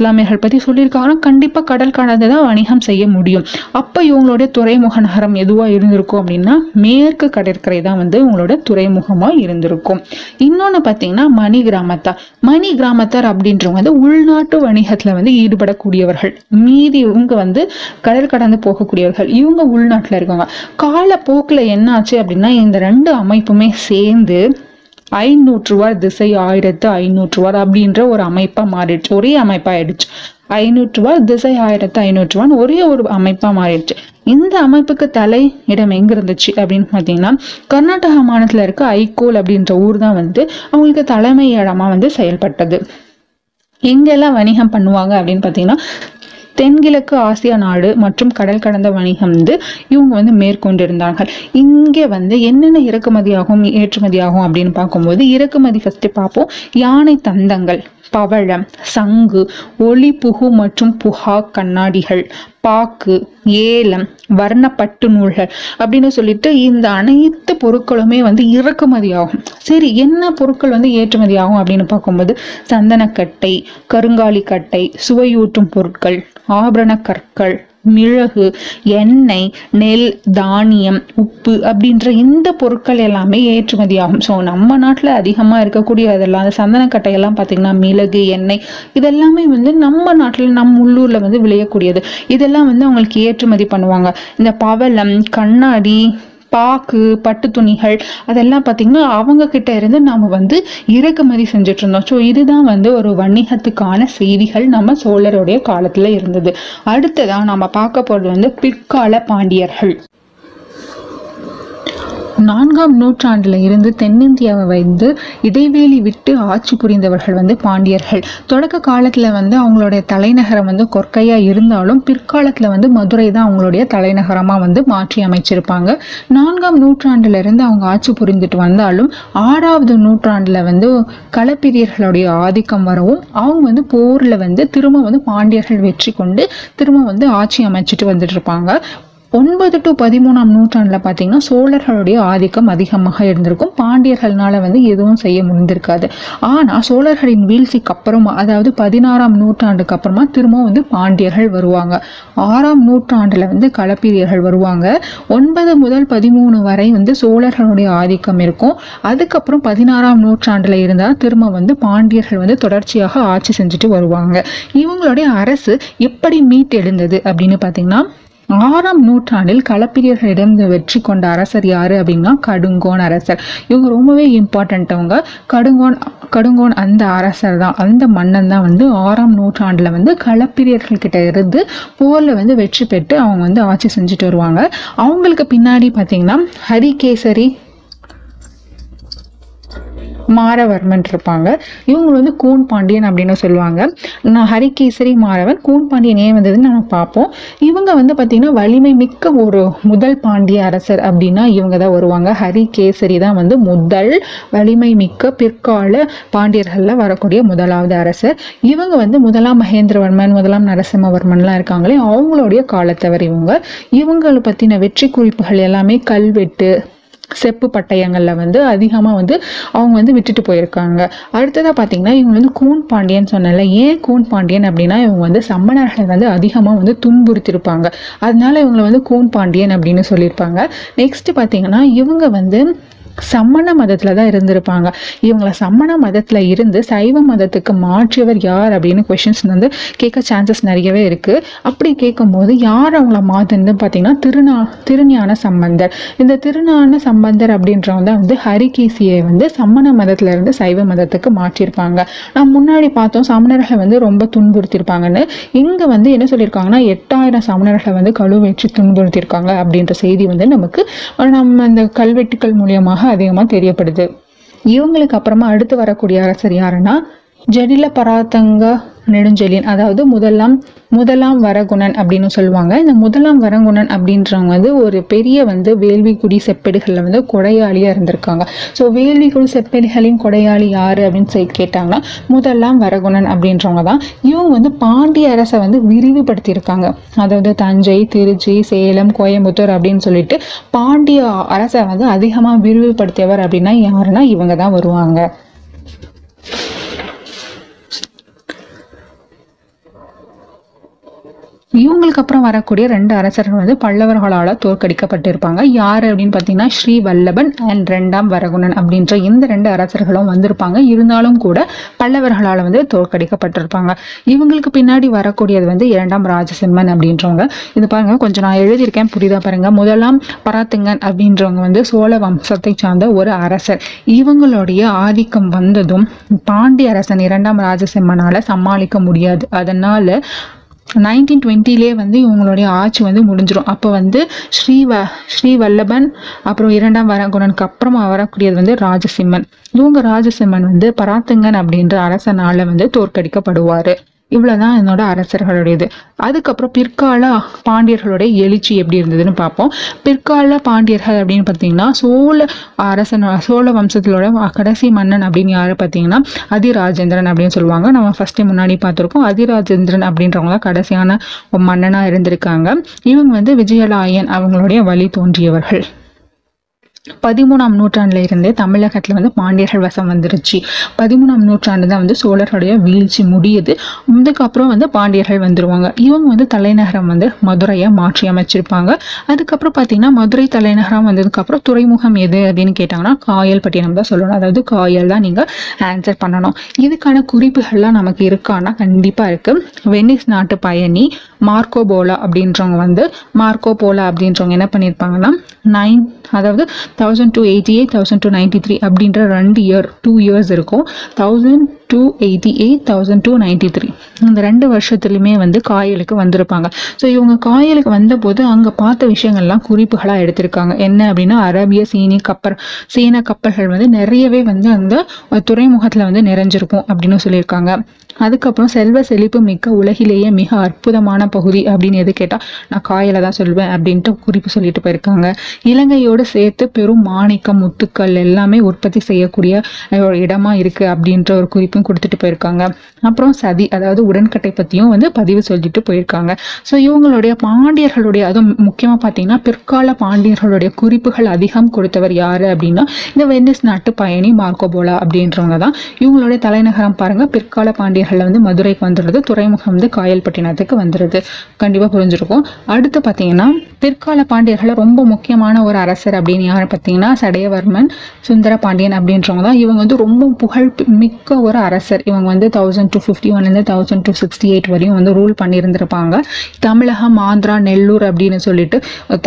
இஸ்லாமியர்கள் பத்தி சொல்லியிருக்காங்கன்னா கண்டிப்பாக கண்டிப்பா கடல் கடந்து தான் வணிகம் செய்ய முடியும். அப்ப இவங்களுடைய துறைமுக நகரம் எதுவா இருந்திருக்கும் அப்படின்னா மேற்கு கடற்கரை தான் வந்து உங்களோட துறைமுகமா இருந்திருக்கும். இன்னொன்னு பாத்தீங்கன்னா மணி கிராமத்தார் மணி கிராமத்தார் அப்படின்றவங்க வந்து உள்நாட்டு வணிகத்துல வந்து ஈடுபடக்கூடியவர்கள். மீதி இவங்க வந்து கடல் கடந்து போகக்கூடியவர்கள். இவங்க உள்நாட்டுல இருக்காங்க காலப்போக்குல என்ன ஆச்சு அப்படின்னா இந்த ரெண்டு அமைப்புமே சேர்ந்து ஐநூற்றுவார் திசை ஆயிரத்து ஐநூற்றுவார் அப்படின்ற ஒரு அமைப்பா மாறிடுச்சு. ஒரே அமைப்பா ஆயிடுச்சு. ஐநூற்றுவார் திசை ஆயிரத்து ஐநூற்றுவான் ஒரே ஒரு அமைப்பா மாறிடுச்சு. இந்த அமைப்புக்கு தலை இடம் எங்க இருந்துச்சு அப்படின்னு பார்த்தீங்கன்னா கர்நாடகா மாநிலத்துல இருக்க ஐகோல் அப்படின்ற ஊர் தான் வந்து அவங்களுக்கு தலைமை இடமா வந்து செயல்பட்டது. எங்கெல்லாம் வணிகம் பண்ணுவாங்க அப்படின்னு பார்த்தீங்கன்னா தென்கிழக்கு ஆசியா நாடு மற்றும் கடல் கடந்த வணிகம் வந்து இவங்க வந்து மேற்கொண்டிருந்தார்கள். இங்கே வந்து என்னென்ன இறக்குமதியாகும் ஏற்றுமதியாகும் அப்படின்னு பார்க்கும்போது இறக்குமதி ஃபஸ்ட்டு பார்ப்போம். யானை தந்தங்கள். பவழம் சங்கு ஒளி புகு மற்றும் புகா கண்ணாடிகள் பாக்கு ஏலம் வர்ண பட்டு நூல்கள் அப்படின்னு சொல்லிட்டு இந்த அனைத்து பொருட்களுமே வந்து இறக்குமதி ஆகும் சரி என்ன பொருட்கள் வந்து ஏற்றுமதி ஆகும் அப்படின்னு பார்க்கும்போது சந்தனக்கட்டை கருங்காலி கட்டை சுவையூட்டும் பொருட்கள் ஆபரண கற்கள் மிளகு எண்ணெய் நெல் தானியம் உப்பு அப்படின்ற இந்த பொருட்கள் எல்லாமே ஏற்றுமதி ஆகும் ஸோ நம்ம நாட்டில் அதிகமாக இருக்கக்கூடிய அதெல்லாம் அந்த சந்தனக்கட்டையெல்லாம் பார்த்தீங்கன்னா மிளகு எண்ணெய் இதெல்லாமே வந்து நம்ம நாட்டில் நம்ம உள்ளூரில் வந்து விளையக்கூடியது. இதெல்லாம் வந்து அவங்களுக்கு ஏற்றுமதி பண்ணுவாங்க. இந்த பவளம் கண்ணாடி பாக்கு பட்டு துணிகள் அதெல்லாம் பார்த்திங்கன்னா அவங்க கிட்ட இருந்து நாம் வந்து இறக்குமதி செஞ்சுட்டு இருந்தோம். ஸோ இதுதான் வந்து ஒரு வணிகத்துக்கான செய்திகள் நம்ம சோழருடைய காலத்தில் இருந்தது. அடுத்ததாக நம்ம பார்க்க போகிறது வந்து பிற்கால பாண்டியர்கள். நான்காம் நூற்றாண்டில் இருந்து தென்னிந்தியாவை வந்து இடைவேளி விட்டு ஆட்சி புரிந்தவர்கள் வந்து பாண்டியர்கள். தொடக்க காலத்தில் வந்து அவங்களுடைய தலைநகரம் வந்து கொற்கையாக இருந்தாலும் பிற்காலத்தில் வந்து மதுரை தான் அவங்களுடைய தலைநகரமாக வந்து மாற்றி அமைச்சிருப்பாங்க. நான்காம் நூற்றாண்டிலிருந்து அவங்க ஆட்சி புரிந்துட்டு வந்தாலும் ஆறாவது நூற்றாண்டில் வந்து களப்பிரியர்களுடைய ஆதிக்கம் வரவும் அவங்க வந்து போரில் வந்து திரும்ப வந்து பாண்டியர்கள் வெற்றி கொண்டு திரும்ப வந்து ஆட்சி அமைச்சிட்டு வந்துட்டு இருப்பாங்க. ஒன்பது டு பதிமூணாம் நூற்றாண்டில் பார்த்தீங்கன்னா சோழர்களுடைய ஆதிக்கம் அதிகமாக இருந்திருக்கும். பாண்டியர்கள்னால வந்து எதுவும் செய்ய முடிந்திருக்காது. ஆனால் சோழர்களின் வீழ்ச்சிக்கு அப்புறமா அதாவது பதினாறாம் நூற்றாண்டுக்கு அப்புறமா திரும்பவும் வந்து பாண்டியர்கள் வருவாங்க. ஆறாம் நூற்றாண்டில் வந்து களப்பிரியர்கள் வருவாங்க. ஒன்பது முதல் பதிமூணு வரை வந்து சோழர்களுடைய ஆதிக்கம் இருக்கும். அதுக்கப்புறம் பதினாறாம் நூற்றாண்டில் இருந்தால் திரும்ப வந்து பாண்டியர்கள் வந்து தொடர்ச்சியாக ஆட்சி செஞ்சுட்டு வருவாங்க. இவங்களுடைய அரசு எப்படி மீட்டெழுந்தது அப்படின்னு பார்த்தீங்கன்னா ஆறாம் நூற்றாண்டில் களப்பிரியர்களிடம் வெற்றி கொண்ட அரசர் யாரு அப்படின்னா கடுங்கோன் அரசர். இவங்க ரொம்பவே இம்பார்ட்டன்ட் அவங்க. கடுங்கோன் கடுங்கோன் அந்த அரசர் தான். அந்த மன்னன் தான் வந்து ஆறாம் நூற்றாண்டில் வந்து களப்பிரியர்கள் கிட்ட இருந்து போரில் வந்து வெற்றி பெற்று அவங்க வந்து ஆட்சி செஞ்சுட்டு வருவாங்க. அவங்களுக்கு பின்னாடி பார்த்தீங்கன்னா ஹரிகேசரி மாரவர்மன் இருப்பாங்க. இவங்க வந்து கூன் பாண்டியன் அப்படின்னு சொல்லுவாங்க. நான் ஹரிகேசரி மாறவன் கூன் பாண்டியன் ஏன் வந்ததுன்னு நம்ம பார்ப்போம். இவங்க வந்து பார்த்திங்கன்னா வலிமை மிக்க ஒரு முதல் பாண்டிய அரசர் அப்படின்னா இவங்க தான் வருவாங்க. ஹரிகேசரி தான் வந்து முதல் வலிமை மிக்க பிற்கால பாண்டியர்களில் வரக்கூடிய முதலாவது அரசர். இவங்க வந்து முதலாம் மகேந்திரவர்மன் முதலாம் நரசிம்மவர்மன்லாம் இருக்காங்களே அவங்களுடைய காலத்தவர் இவங்க. இவங்களை பற்றின வெற்றி குறிப்புகள் எல்லாமே கல்வெட்டு செப்பு பட்டயங்களில் வந்து அதிகமாக வந்து அவங்க வந்து விட்டுட்டு போயிருக்காங்க. அடுத்ததாக பார்த்தீங்கன்னா இவங்க வந்து கூன் பாண்டியன் சொன்னல ஏன் கூன் பாண்டியன் அப்படின்னா இவங்க வந்து சம்மணர்களை வந்து அதிகமாக வந்து துன்புறுத்திருப்பாங்க. அதனால இவங்களை வந்து கூன் பாண்டியன் அப்படின்னு சொல்லியிருப்பாங்க. நெக்ஸ்ட் பார்த்தீங்கன்னா இவங்க வந்து சம்மண மதத்தில் தான் இருந்திருப்பாங்க. இவங்களை சம்மண மதத்தில் இருந்து சைவ மதத்துக்கு மாற்றியவர் யார் அப்படின்னு கொஷின்ஸ் வந்து கேட்க சான்சஸ் நிறையவே இருக்குது அப்படி கேட்கும்போது யார் அவங்கள மாற்றுன்னு பார்த்தீங்கன்னா திருநா திருஞான சம்பந்தர். இந்த திருஞான சம்பந்தர் அப்படின்றவங்க தான் வந்து ஹரிகேசியை வந்து சம்மண மதத்தில் இருந்து சைவ மதத்துக்கு மாற்றியிருப்பாங்க. நம்ம முன்னாடி பார்த்தோம் சமணர்களை வந்து ரொம்ப துன்புறுத்தியிருப்பாங்கன்னு. இங்கே வந்து என்ன சொல்லியிருக்காங்கன்னா எட்டாயிரம் சமணர்களை வந்து கழுவேற்றி துன்புறுத்தியிருக்காங்க அப்படின்ற செய்தி வந்து நமக்கு நம்ம அந்த கல்வெட்டுக்கள் மூலியமாக அதிகமாக தெரியப்படுது. இவங்களுக்கு அப்புறமா அடுத்து வரக்கூடிய அரசர் யாருன்னா ஜடில பராத்தங்க நெடுஞ்செழியன் அதாவது முதலாம் முதலாம் வரகுணன் அப்படின்னு சொல்லுவாங்க. இந்த முதலாம் வரகுணன் அப்படின்றவங்க வந்து ஒரு பெரிய வந்து வேள்விக்குடி செப்பேடுகளில் வந்து கொடையாளியாக இருந்திருக்காங்க. ஸோ வேள்விக்குடி செப்பேடுகளின் கொடையாளி யார் அப்படின்னு சொல்லி கேட்டாங்கன்னா முதலாம் வரகுணன் அப்படின்றவங்க தான். இவங்க வந்து பாண்டிய அரசை வந்து விரிவுபடுத்தியிருக்காங்க. அதாவது தஞ்சை திருச்சி சேலம் கோயம்புத்தூர் அப்படின்னு சொல்லிட்டு பாண்டிய அரசை வந்து அதிகமாக விரிவுபடுத்தியவர் அப்படின்னா யாருன்னா இவங்க தான் வருவாங்க. இவங்களுக்கு அப்புறம் வரக்கூடிய ரெண்டு அரசர்கள் வந்து பல்லவர்களால் தோற்கடிக்கப்பட்டிருப்பாங்க. யார் அப்படின்னு பார்த்தீங்கன்னா ஸ்ரீ வல்லபன் அண்ட் ரெண்டாம் வரகுணன் அப்படின்ற இந்த ரெண்டு அரசர்களும் வந்திருப்பாங்க. இருந்தாலும் கூட பல்லவர்களால் வந்து தோற்கடிக்கப்பட்டிருப்பாங்க. இவங்களுக்கு பின்னாடி வரக்கூடியது வந்து இரண்டாம் ராஜசிம்மன் அப்படின்றவங்க. இது பாருங்க கொஞ்சம் நான் எழுதியிருக்கேன் புரியுதா பாருங்க. முதலாம் பராத்துங்கன் அப்படின்றவங்க வந்து சோழ வம்சத்தை சார்ந்த ஒரு அரசர். இவங்களுடைய ஆதிக்கம் வந்ததும் பாண்டிய அரசன் இரண்டாம் ராஜசிம்மனால் சமாளிக்க முடியாது. அதனால நைன்டீன் டுவெண்ட்டிலே வந்து இவங்களுடைய ஆட்சி வந்து முடிஞ்சிடும் அப்போ வந்து ஸ்ரீவ ஸ்ரீ வல்லபன் அப்புறம் இரண்டாம் வரகுணனுக்கு அப்புறமா வரக்கூடியது வந்து ராஜசிம்மன். இவங்க ராஜசிம்மன் வந்து பராத்தங்கன் அப்படின்ற அரசனால வந்து தோற்கடிக்கப்படுவார். இவ்வளோதான் என்னோட அரசர்களுடையது. அதுக்கப்புறம் பிற்கால பாண்டியர்களுடைய எழுச்சி எப்படி இருந்ததுன்னு பார்ப்போம். பிற்கால பாண்டியர்கள் அப்படின்னு பார்த்தீங்கன்னா சோழ அரசன் சோழ வம்சத்திலோட கடைசி மன்னன் அப்படின்னு யாரு பார்த்தீங்கன்னா அதிராஜேந்திரன் அப்படின்னு சொல்லுவாங்க. நம்ம ஃபர்ஸ்ட் முன்னாடி பார்த்துருக்கோம். அதிராஜேந்திரன் அப்படின்றவங்க கடைசியான மன்னனாக இருந்திருக்காங்க. இவங்க வந்து விஜயலாயன் அவங்களுடைய வழி தோன்றியவர்கள். பதிமூணாம் நூற்றாண்டுல இருந்தே தமிழகத்துல வந்து பாண்டியர்கள் வசம் வந்துருச்சு. பதிமூணாம் நூற்றாண்டு தான் வந்து சோழர்களுடைய வீழ்ச்சி முடியுது. அதுக்கப்புறம் வந்து பாண்டியர்கள் வந்துருவாங்க. இவங்க வந்து தலைநகரம் வந்து மதுரையை மாற்றி அமைச்சிருப்பாங்க. அதுக்கப்புறம் பார்த்தீங்கன்னா மதுரை தலைநகரம் வந்ததுக்கப்புறம் துறைமுகம் எது அப்படின்னு கேட்டாங்கன்னா காயல்பட்டினம் தான் சொல்லணும். அதாவது காயல் தான் நீங்கள் ஆன்சர் பண்ணணும். இதுக்கான குறிப்புகள்லாம் நமக்கு இருக்கான்னா கண்டிப்பாக இருக்கு. வெனிஸ் நாட்டு பயணி மார்க்கோ போலா அப்படின்றவங்க வந்து மார்க்கோ போலா அப்படின்றவங்க என்ன பண்ணியிருப்பாங்கன்னா நைன் அதாவது thousand two eighty eight thousand two ninety three அப்படின்ற ரெண்டு இயர் டூ இயர்ஸ் இருக்கும். Thousand two eighty eight thousand two ninety three இந்த ரெண்டு வருஷத்துலையுமே வந்து காயலுக்கு வந்திருப்பாங்க. ஸோ இவங்க காயலுக்கு வந்தபோது அங்கே பார்த்த விஷயங்கள்லாம் குறிப்புகளாக எடுத்திருக்காங்க. என்ன அப்படின்னா அரேபிய சீனி கப்பல் சீன கப்பல்கள் வந்து நிறையவே வந்து அந்த துறைமுகத்தில் வந்து நிறைஞ்சிருக்கும் அப்படின்னு சொல்லியிருக்காங்க. அதுக்கப்புறம் செல்வ செழிப்பு மிக்க உலகிலேயே மிக அற்புதமான பகுதி அப்படின்னு எது கேட்டால் நான் காயலை தான் சொல்வேன் அப்படின்ட்டு குறிப்பு சொல்லிட்டு போயிருக்காங்க. இலங்கையோடு சேர்த்து பெரும் மாணிக்கம் முத்துக்கள் எல்லாமே உற்பத்தி செய்யக்கூடிய இடமா இருக்குது அப்படின்ற ஒரு குறிப்பு குறிப்பும் கொடுத்துட்டு போயிருக்காங்க. அப்புறம் சதி அதாவது உடன்கட்டை பற்றியும் வந்து பதிவு சொல்லிட்டு போயிருக்காங்க. ஸோ இவங்களுடைய பாண்டியர்களுடைய அதுவும் முக்கியமாக பார்த்தீங்கன்னா பிற்கால பாண்டியர்களுடைய குறிப்புகள் அதிகம் கொடுத்தவர் யாரு அப்படின்னா இந்த வெனிஸ் நாட்டு பயணி மார்க்கோபோலா அப்படின்றவங்க தான். இவங்களுடைய தலைநகரம் பாருங்க பிற்கால பாண்டியர்கள் வந்து மதுரைக்கு வந்துடுறது துறைமுகம் வந்து காயல்பட்டினத்துக்கு வந்துடுது கண்டிப்பாக புரிஞ்சிருக்கும். அடுத்து பார்த்தீங்கன்னா பிற்கால பாண்டியர்களில் ரொம்ப முக்கியமான ஒரு அரசர் அப்படின்னு யார்? பார்த்தீங்கன்னா சடையவர்மன் சுந்தர பாண்டியன் அப்படின்றவங்க தான். இவங்க வந்து ரொம்ப புகழ் மிக்க ஒரு அரசர். இவங்க வந்து தௌசண்ட் டூ ஃபிஃப்டி ஒன்லேருந்து தௌசண்ட் டூ சிக்ஸ்டி எயிட் வரையும் வந்து ரூல் பண்ணியிருந்திருப்பாங்க. தமிழகம் ஆந்திரா நெல்லூர் அப்படின்னு சொல்லிட்டு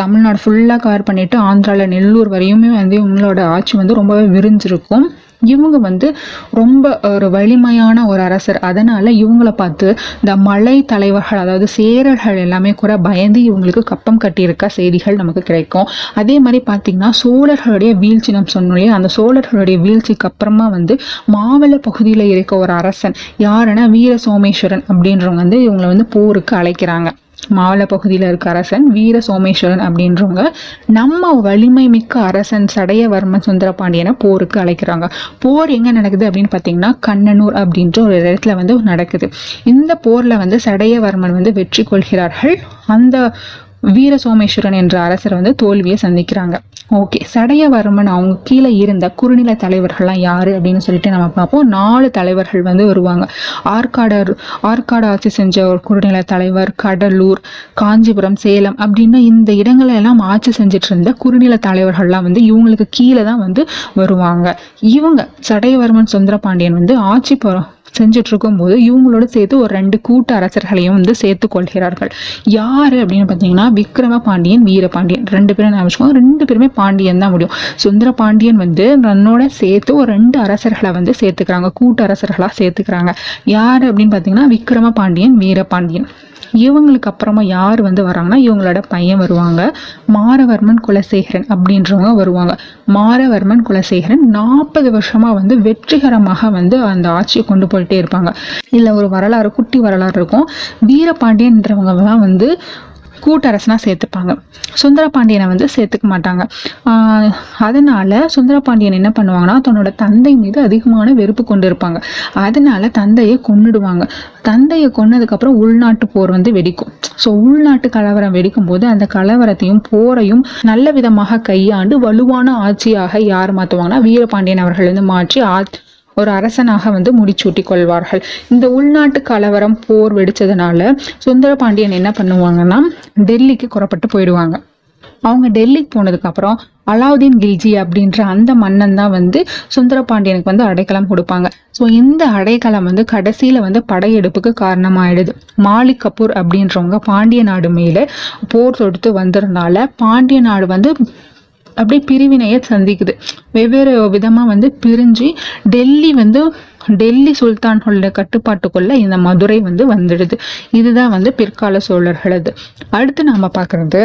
தமிழ்நாடு ஃபுல்லாக கவர் பண்ணிட்டு ஆந்திராவில் நெல்லூர் வரையுமே வந்து இவங்களோட ஆட்சி வந்து ரொம்பவே விரிஞ்சிருக்கும். இவங்க வந்து ரொம்ப ஒரு வலிமையான ஒரு அரசர். அதனால இவங்கள பார்த்து இந்த மலை தலைவர்கள் அதாவது சேரர்கள் எல்லாமே கூட பயந்து இவங்களுக்கு கப்பம் கட்டியிருக்க செய்திகள் நமக்கு கிடைக்கும். அதே மாதிரி பார்த்தீங்கன்னா சோழர்களுடைய வீழ்ச்சி நம்ம சொன்னோம் இல்லையா? அந்த சோழர்களுடைய வீழ்ச்சிக்கு அப்புறமா வந்து மாவல பகுதியில் இருக்க ஒரு அரசன் யாருன்னா வீர சோமேஸ்வரன் அப்படின்றவங்க வந்து இவங்களை வந்து போருக்கு அழைக்கிறாங்க. மாவள பகுதியில் இருக்க அரசன் வீர சோமேஸ்வரன் அப்படின்றவங்க நம்ம வலிமை மிக்க அரசன் சடையவர்மன் சுந்தரபாண்டியனை போருக்கு அழைக்கிறாங்க. போர் எங்கே நடக்குது அப்படின்னு பார்த்தீங்கன்னா கண்ணனூர் அப்படின்ற ஒரு இடத்துல வந்து நடக்குது. இந்த போரில் வந்து சடையவர்மன் வந்து வெற்றி கொள்கிறார்கள். அந்த வீர சோமேஸ்வரன் என்ற அரசர் வந்து தோல்வியை சந்திக்கிறாங்க. ஓகே சடையவர்மன் அவங்க கீழே இருந்த குறுநில தலைவர்கள்லாம் யாரு அப்படின்னு சொல்லிட்டு நம்ம பார்ப்போம். நாலு தலைவர்கள் வந்து வருவாங்க. ஆற்காடர் ஆற்காடு ஆட்சி செஞ்ச ஒரு குறுநில தலைவர் கடலூர் காஞ்சிபுரம் சேலம் அப்படின்னு இந்த இடங்களை எல்லாம் ஆட்சி செஞ்சுட்டு இருந்த குறுநில தலைவர்கள்லாம் வந்து இவங்களுக்கு கீழே தான் வந்து வருவாங்க. இவங்க சடையவர்மன் சுந்தரபாண்டியன் வந்து ஆட்சி பொ- செஞ்சுட்டு இருக்கும்போது இவங்களோட சேர்த்து ஒரு ரெண்டு கூட்ட அரசர்களையும் வந்து சேர்த்து கொள்கிறார்கள் யார் அப்படின்னு பார்த்தீங்கன்னா விக்ரம பாண்டியன் வீரபாண்டியன். ரெண்டு பேரும் நான் வச்சுக்கோங்க ரெண்டு பேருமே பாண்டியன் தான் முடியும். சுந்தர பாண்டியன் வந்து தன்னோட சேர்த்து ஒரு ரெண்டு அரசர்களை வந்து சேர்த்துக்கிறாங்க கூட்ட அரசர்களாக சேர்த்துக்கிறாங்க. யார் அப்படின்னு பார்த்தீங்கன்னா விக்ரம பாண்டியன் வீரபாண்டியன். இவங்களுக்கு அப்புறமா யார் வந்து வராங்கன்னா இவங்களோட பையன் வருவாங்க. மாரவர்மன் குலசேகரன் அப்படின்றவங்க வருவாங்க. மாரவர்மன் குலசேகரன் நாற்பது வருஷமாக வந்து வெற்றிகரமாக வந்து அந்த ஆட்சியை கொண்டு போயிட்டே இருப்பாங்க. இதில் ஒரு வரலாறு குட்டி வரலாறு இருக்கும். வீரபாண்டியன்றவங்கலாம் வந்து கூட்டரசனாக சேர்த்துப்பாங்க. சுந்தரபாண்டியனை வந்து சேர்த்துக்க மாட்டாங்க. ஆஹ் அதனால சுந்தரபாண்டியன் என்ன பண்ணுவாங்கன்னா தன்னோட தந்தை மீது அதிகமான வெறுப்பு கொண்டு இருப்பாங்க அதனால தந்தையை கொன்னுடுவாங்க. தந்தையை கொன்னதுக்கப்புறம் உள்நாட்டு போர் வந்து வெடிக்கும். ஸோ உள்நாட்டு கலவரம் வெடிக்கும் போது அந்த கலவரத்தையும் போரையும் நல்ல விதமாக கையாண்டு வலுவான ஆட்சியாக யார் மாற்றுவாங்கன்னா வீரபாண்டியன் அவர்கள் வந்து மாற்றி ஆட்சி ஒரு அரசனாக வந்து முடிச்சூட்டி கொள்வார்கள். இந்த உள்நாட்டு கலவரம் போர் வெடிச்சதுனால சுந்தரபாண்டியன் என்ன பண்ணுவாங்கன்னா டெல்லிக்கு புறப்பட்டு போயிடுவாங்க. அவங்க டெல்லிக்கு போனதுக்கு அப்புறம் அலாவுதீன் கில்ஜி அப்படின்ற அந்த மன்னன் தான் வந்து சுந்தரபாண்டியனுக்கு வந்து அடைக்கலம் கொடுப்பாங்க. ஸோ இந்த அடைக்கலம் வந்து கடைசியில் வந்து படையெடுப்புக்கு காரணமாயிடுது. மாலிக் கபூர் அப்படின்றவங்க பாண்டிய நாடு மேலே போர் தொடுத்து வந்ததுனால பாண்டிய நாடு வந்து அப்படியே பிரிவினையை சந்திக்குது. வெவ்வேறு விதமாக வந்து பிரிஞ்சு டெல்லி வந்து டெல்லி சுல்தான்களோட கட்டுப்பாட்டுக்குள்ள இந்த மதுரை வந்து வந்துடுது. இதுதான் வந்து பிற்கால சோழர்களது. அடுத்து நாம் பார்க்குறது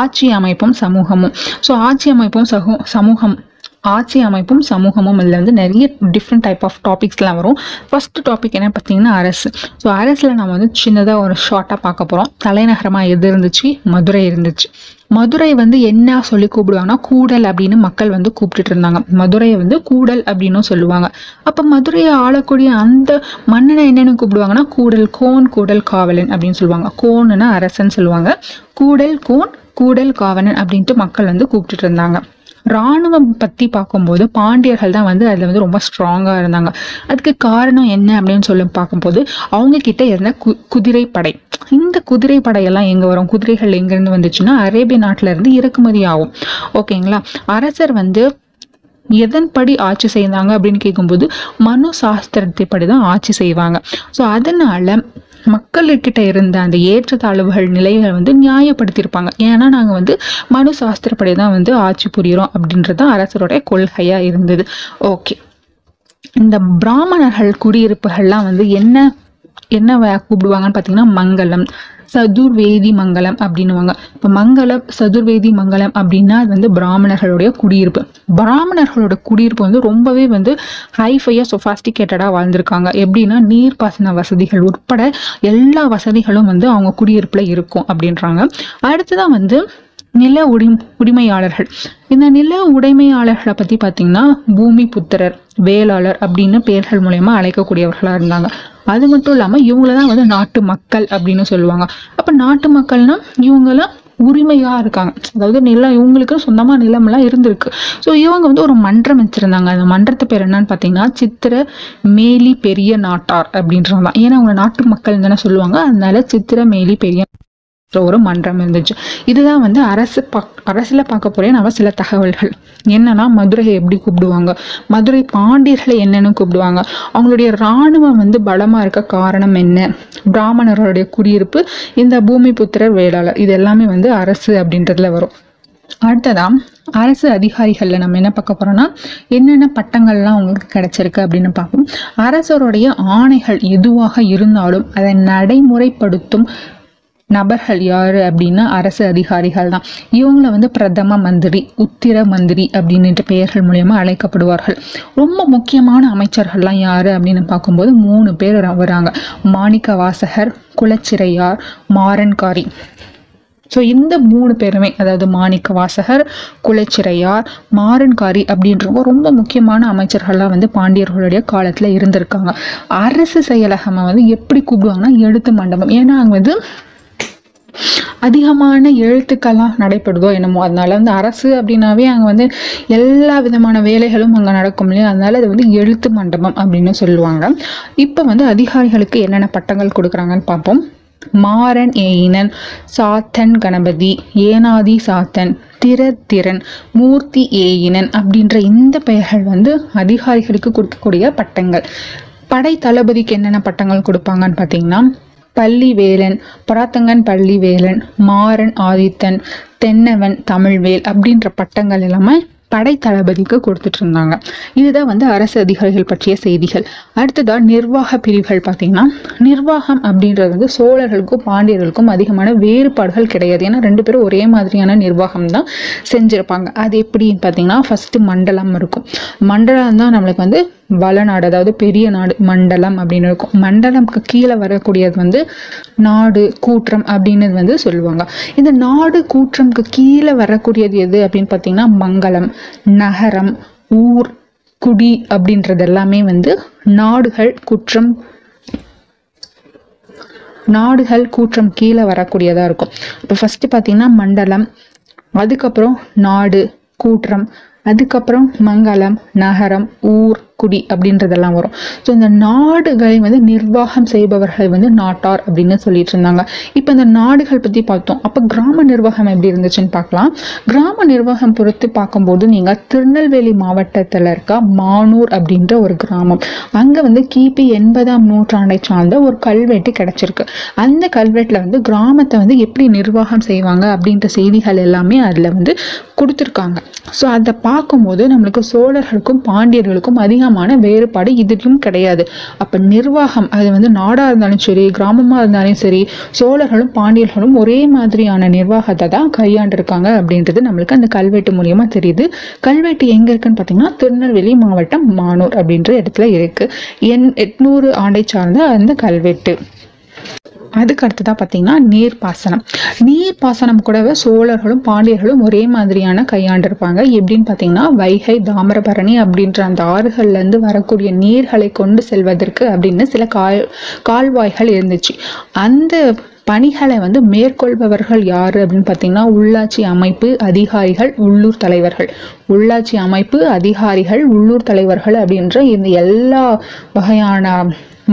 ஆட்சி அமைப்பும் சமூகமும். ஸோ ஆட்சி அமைப்பும் சமூ சமூகம் ஆட்சி அமைப்பும் சமூகமும் இதில் வந்து நிறைய டிஃப்ரெண்ட் டைப் ஆஃப் டாபிக்ஸ்லாம் வரும். ஃபர்ஸ்ட் டாபிக் என்ன பார்த்தீங்கன்னா அரசு. ஸோ அரசில் நம்ம வந்து சின்னதாக ஒரு ஷார்ட்டாக பார்க்க போகிறோம் தலைநகரமாக எது இருந்துச்சு? மதுரை இருந்துச்சு. மதுரை வந்து என்ன சொல்லி கூப்பிடுவாங்கன்னா கூடல் அப்படின்னு மக்கள் வந்து கூப்பிட்டுட்டு இருந்தாங்க. மதுரையை வந்து கூடல் அப்படின்னும் சொல்லுவாங்க. அப்போ மதுரையை ஆளக்கூடிய அந்த மன்னனை என்னன்னு கூப்பிடுவாங்கன்னா கூடல் கோன் கூடல் காவலன் அப்படின்னு சொல்லுவாங்க. கோன்னா அரசன் சொல்லுவாங்க. கூடல் கோன் கூடல் காவலன் அப்படின்ட்டு மக்கள் வந்து கூப்பிட்டுட்டு இருந்தாங்க. ராணுவம் பத்தி பார்க்கும்போது பாண்டியர்கள் தான் வந்து அதுல வந்து ரொம்ப ஸ்ட்ராங்கா இருந்தாங்க. அதுக்கு காரணம் என்ன அப்படின்னு சொல்லி பார்க்கும்போது அவங்க கிட்ட இருந்த கு குதிரை படை. இந்த குதிரை படையெல்லாம் எங்க வரும்? குதிரைகள் எங்க இருந்து வந்துச்சுன்னா அரேபிய நாட்டுல இருந்து இறக்குமதி ஆகும். ஓகேங்களா அரசர் வந்து எதன்படி ஆட்சி செய்தாங்க அப்படின்னு கேட்கும்போது மனு சாஸ்திரத்தை படி தான் ஆட்சி செய்வாங்க. ஸோ அதனால மக்கள்கிட்ட இருந்த அந்த ஏற்றத்தாழ்வுகள் நிலைகளை வந்து நியாயப்படுத்தியிருப்பாங்க. ஏன்னா நாங்கள் வந்து மனு சாஸ்திரப்படி தான் வந்து ஆட்சி புரிகிறோம் அப்படின்றது தான் அரசருடைய கொள்கையாக இருந்தது. ஓகே. இந்த பிராமணர்கள் குடியிருப்புகள்லாம் வந்து என்ன என்ன கூப்பிடுவாங்கன்னு பார்த்தீங்கன்னா மங்கலம் சதுர்வேதி மங்கலம் அப்படின்னுவாங்க. இப்போ மங்கலம் சதுர்வேதி மங்கலம் அப்படின்னா அது வந்து பிராமணர்களுடைய குடியிருப்பு. பிராமணர்களோட குடியிருப்பு வந்து ரொம்பவே வந்து ஹைஃபையாக சொஃபாஸ்டிகேட்டடாக வாழ்ந்திருக்காங்க. எப்படின்னா நீர்ப்பாசன வசதிகள் உட்பட எல்லா வசதிகளும் வந்து அவங்க குடியிருப்பில் இருக்கும் அப்படின்றாங்க. அடுத்ததான் வந்து நில உடி உரிமையாளர்கள். இந்த நில உடைமையாளர்களை பற்றி பார்த்திங்கன்னா பூமி புத்திரர் வேளாளர் அப்படின்னு பெயர்கள் மூலயமா அழைக்கக்கூடியவர்களாக இருந்தாங்க. அது மட்டும் இல்லாமல் இவங்கள தான் வந்து நாட்டு மக்கள் அப்படின்னு சொல்லுவாங்க. அப்போ நாட்டு மக்கள்னா இவங்கெல்லாம் உரிமையாக இருக்காங்க. அதாவது நிலம் இவங்களுக்கு சொந்தமாக நிலமெல்லாம் இருந்திருக்கு. ஸோ இவங்க வந்து ஒரு மன்றம் வச்சுருந்தாங்க. அந்த மன்றத்து பேர் என்னன்னு பார்த்தீங்கன்னா சித்திர மேலி பெரிய நாட்டார் அப்படின்றவங்க தான் ஏன்னா அவங்க நாட்டு மக்கள் தானே சொல்லுவாங்க. அதனால சித்திர மேலி பெரிய ஒரு மன்றம் இருந்துச்சு. இதுதான் வந்து அரசு பாக் அரசில் பார்க்க போறே நம்ம சில தகவல்கள். என்னன்னா மதுரையை எப்படி கூப்பிடுவாங்க? மதுரை பாண்டியர்களை என்னன்னு கூப்பிடுவாங்க? அவங்களுடைய இராணுவம் வந்து பலமாக இருக்க காரணம் என்ன? பிராமணர்களுடைய குடியிருப்பு இந்த பூமி புத்திரர் வேளாளர். இது எல்லாமே வந்து அரசு அப்படின்றதுல வரும். அடுத்ததா அரசு அதிகாரிகளில் நம்ம என்ன பார்க்க போறோம்னா என்னென்ன பட்டங்கள்லாம் அவங்களுக்கு கிடைச்சிருக்கு அப்படின்னு பார்ப்போம். அரசருடைய ஆணைகள் எதுவாக இருந்தாலும் அதை நடைமுறைப்படுத்தும் நபர்கள் யாரு அப்படின்னா அரசு அதிகாரிகள் தான். இவங்கள வந்து பிரதம மந்திரி உத்திர மந்திரி அப்படின்ற பெயர்கள் மூலியமா அழைக்கப்படுவார்கள். ரொம்ப முக்கியமான அமைச்சர்கள்லாம் யாரு அப்படின்னு பார்க்கும்போது மூணு பேர் வராங்க. மாணிக்க வாசகர் குலச்சிறையார் மாறன்காரி. ஸோ இந்த மூணு பேருமே அதாவது மாணிக்க வாசகர் குலச்சிறையார் மாறன்காரி அப்படின்றவங்க ரொம்ப முக்கியமான அமைச்சர்கள்லாம் வந்து பாண்டியர்களுடைய காலத்தில் இருந்திருக்காங்க. அரசு செயலகமாக வந்து எப்படி கூப்பிடுவாங்கன்னா எழுத்து மண்டபம். ஏன்னா அங்கே வந்து அதிகமான எழுத்துக்கள்லாம் நடைபெறுதோ என்னமோ. அதனால வந்து அரசு அப்படின்னாவே அங்கே வந்து எல்லா விதமான வேலைகளும் அங்கே நடக்கும் இல்லையா? அதனால அது வந்து எழுத்து மண்டபம் அப்படின்னு சொல்லுவாங்க. இப்போ வந்து அதிகாரிகளுக்கு என்னென்ன பட்டங்கள் கொடுக்குறாங்கன்னு பார்ப்போம். மாறன் ஏயினன் சாத்தன் கணபதி ஏனாதி சாத்தன் திறத்திறன் மூர்த்தி ஏயினன் அப்படின்ற இந்த பெயர்கள் வந்து அதிகாரிகளுக்கு கொடுக்கக்கூடிய பட்டங்கள். படை தளபதிக்கு என்னென்ன பட்டங்கள் கொடுப்பாங்கன்னு பார்த்தீங்கன்னா பள்ளிவேலன் பராத்தங்கன் பள்ளிவேலன் மாறன் ஆதித்தன் தென்னவன் தமிழ்வேல் அப்படின்ற பட்டங்கள் எல்லாமே படை தளபதிக்கு கொடுத்துட்டு இருந்தாங்க இதுதான் வந்து அரசு அதிகாரிகள் பற்றிய செய்திகள். அடுத்ததாக நிர்வாக பிரிவுகள் பார்த்தீங்கன்னா நிர்வாகம் அப்படின்றது வந்து சோழர்களுக்கும் பாண்டியர்களுக்கும் அதிகமான வேறுபாடுகள் கிடையாது. ஏன்னா ரெண்டு பேரும் ஒரே மாதிரியான நிர்வாகம் தான் செஞ்சிருப்பாங்க. அது எப்படின்னு பார்த்தீங்கன்னா ஃபஸ்ட்டு மண்டலம் இருக்கும். மண்டலம் தான் நம்மளுக்கு வந்து வளநாடு அதாவது பெரிய நாடு மண்டலம் அப்படின்னு இருக்கும். மண்டலம்க்கு கீழே வரக்கூடியது வந்து நாடு கூற்றம் அப்படின்னு வந்து சொல்லுவாங்க. இந்த நாடு கூற்றம்க்கு கீழே வரக்கூடியது எது அப்படின்னு பார்த்தீங்கன்னா மங்களம் நகரம் ஊர் குடி அப்படின்றது எல்லாமே வந்து நாடுகள் குற்றம் நாடுகள் கூற்றம் கீழே வரக்கூடியதாக இருக்கும். இப்போ ஃபஸ்ட்டு பார்த்தீங்கன்னா மண்டலம் அதுக்கப்புறம் நாடு கூற்றம் அதுக்கப்புறம் மங்களம் நகரம் ஊர் குடி அப்படின்றதெல்லாம் வரும். ஸோ இந்த நாடுகளை வந்து நிர்வாகம் செய்பவர்கள் வந்து நாட்டார் அப்படின்னு சொல்லிட்டு இருந்தாங்க. இப்போ இந்த நாடுகள் பற்றி பார்த்தோம். அப்போ கிராம நிர்வாகம் எப்படி இருந்துச்சுன்னு பார்க்கலாம். கிராம நிர்வாகம் பொறுத்து பார்க்கும்போது நீங்கள் திருநெல்வேலி மாவட்டத்தில் இருக்க மானூர் அப்படின்ற ஒரு கிராமம். அங்கே வந்து கிபி எண்பதாம் நூற்றாண்டை சார்ந்த ஒரு கல்வெட்டு கிடைச்சிருக்கு. அந்த கல்வெட்டில் வந்து கிராமத்தை வந்து எப்படி நிர்வாகம் செய்வாங்க அப்படின்ற செய்திகள் எல்லாமே அதில் வந்து கொடுத்துருக்காங்க. ஸோ அதை பார்க்கும்போது நம்மளுக்கு சோழர்களுக்கும் பாண்டியர்களுக்கும் அதிகமான வேறுபாடு இதுலையும் கிடையாது. அப்போ நிர்வாகம் அது வந்து நாடாக இருந்தாலும் சரி கிராமமாக இருந்தாலும் சரி சோழர்களும் பாண்டியர்களும் ஒரே மாதிரியான நிர்வாகத்தை தான் கையாண்டிருக்காங்க அப்படின்றது நம்மளுக்கு அந்த கல்வெட்டு மூலியமாக தெரியுது. கல்வெட்டு எங்கே இருக்குன்னு பார்த்தீங்கன்னா திருநெல்வேலி மாவட்டம் மானூர் அப்படின்ற இடத்துல இருக்குது எண் எட்நூறு ஆண்டை சார்ந்த அந்த கல்வெட்டு. அதுக்கு அடுத்ததாக பார்த்தீங்கன்னா நீர்ப்பாசனம். நீர்ப்பாசனம் கூடவே சோழர்களும் பாண்டியர்களும் ஒரே மாதிரியான கையாண்டிருப்பாங்க. எப்படின்னு பார்த்தீங்கன்னா வைகை தாமிரபரணி அப்படின்ற அந்த ஆறுகள்லேருந்து வரக்கூடிய நீர்களை கொண்டு செல்வதற்கு அப்படின்னு சில கால் கால்வாய்கள் இருந்துச்சு. அந்த பணிகளை வந்து மேற்கொள்பவர்கள் யார் அப்படின்னு பார்த்தீங்கன்னா உள்ளாட்சி அமைப்பு அதிகாரிகள் உள்ளூர் தலைவர்கள். உள்ளாட்சி அமைப்பு அதிகாரிகள் உள்ளூர் தலைவர்கள் அப்படின்ற இந்த எல்லா வகையான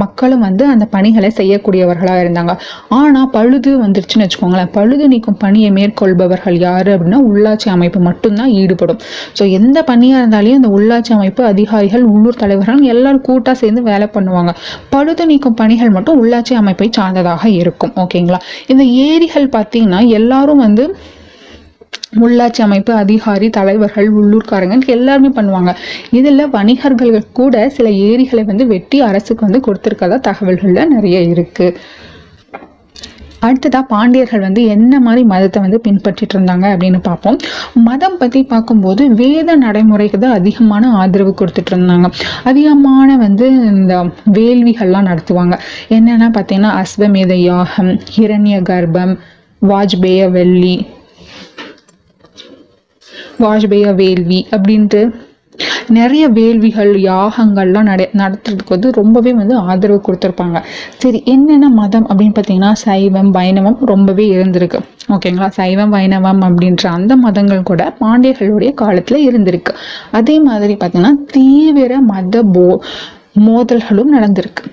மக்களும் வந்து அந்த பணிகளை செய்யக்கூடியவர்களாக இருந்தாங்க. ஆனால் பழுது வந்துருச்சுன்னு வச்சுக்கோங்களேன். பழுது நீக்கும் பணியை மேற்கொள்பவர்கள் யார் அப்படின்னா உள்ளாட்சி அமைப்பு மட்டும்தான் ஈடுபடும். ஸோ எந்த பணியாக இருந்தாலும் அந்த உள்ளாட்சி அமைப்பு அதிகாரிகள் உள்ளூர் தலைவர்கள் எல்லாரும் கூட்டாக சேர்ந்து வேலை பண்ணுவாங்க. பழுது நீக்கும் பணிகள் மட்டும் உள்ளாட்சி அமைப்பை சார்ந்ததாக இருக்கும். ஓகேங்களா இந்த ஏரிகள் பார்த்தீங்கன்னா எல்லாரும் வந்து உள்ளாட்சி அமைப்பு அதிகாரி தலைவர்கள் உள்ளூர்காரங்க எல்லாருமே பண்ணுவாங்க. இதில் வணிகர்கள் கூட சில ஏரிகளை வந்து வெட்டி அரசுக்கு வந்து கொடுத்துருக்கதா தகவல்கள்ல நிறைய இருக்கு. அடுத்ததா பாண்டியர்கள் வந்து என்ன மாதிரி மதத்தை வந்து பின்பற்றிட்டு இருந்தாங்க அப்படின்னு பார்ப்போம். மதம் பத்தி பார்க்கும்போது வேத நடைமுறைக்கு தான் அதிகமான ஆதரவு கொடுத்துட்டு இருந்தாங்க. அதிகமான வந்து இந்த வேள்விகள்லாம் நடத்துவாங்க. என்னென்னா பார்த்தீங்கன்னா அஸ்வமேத யாகம் ஹிரண்ய கர்ப்பம் வாஜ்பேய வெள்ளி வாஜ்பேய வேள்வி அப்படின்ட்டு நிறைய வேள்விகள் யாகங்கள்லாம் நட நடத்துறதுக்கு வந்து ரொம்பவே வந்து ஆதரவு கொடுத்துருப்பாங்க. சரி என்னென்ன மதம் அப்படின்னு பார்த்தீங்கன்னா சைவம் வைணவம் ரொம்பவே இருந்திருக்கு. ஓகேங்களா? சைவம் வைணவம் அப்படின்ற அந்த மதங்கள் கூட பாண்டியர்களுடைய காலத்தில் இருந்திருக்கு. அதே மாதிரி பார்த்தீங்கன்னா தீவிர மத போ மோதல்களும் நடந்திருக்கு.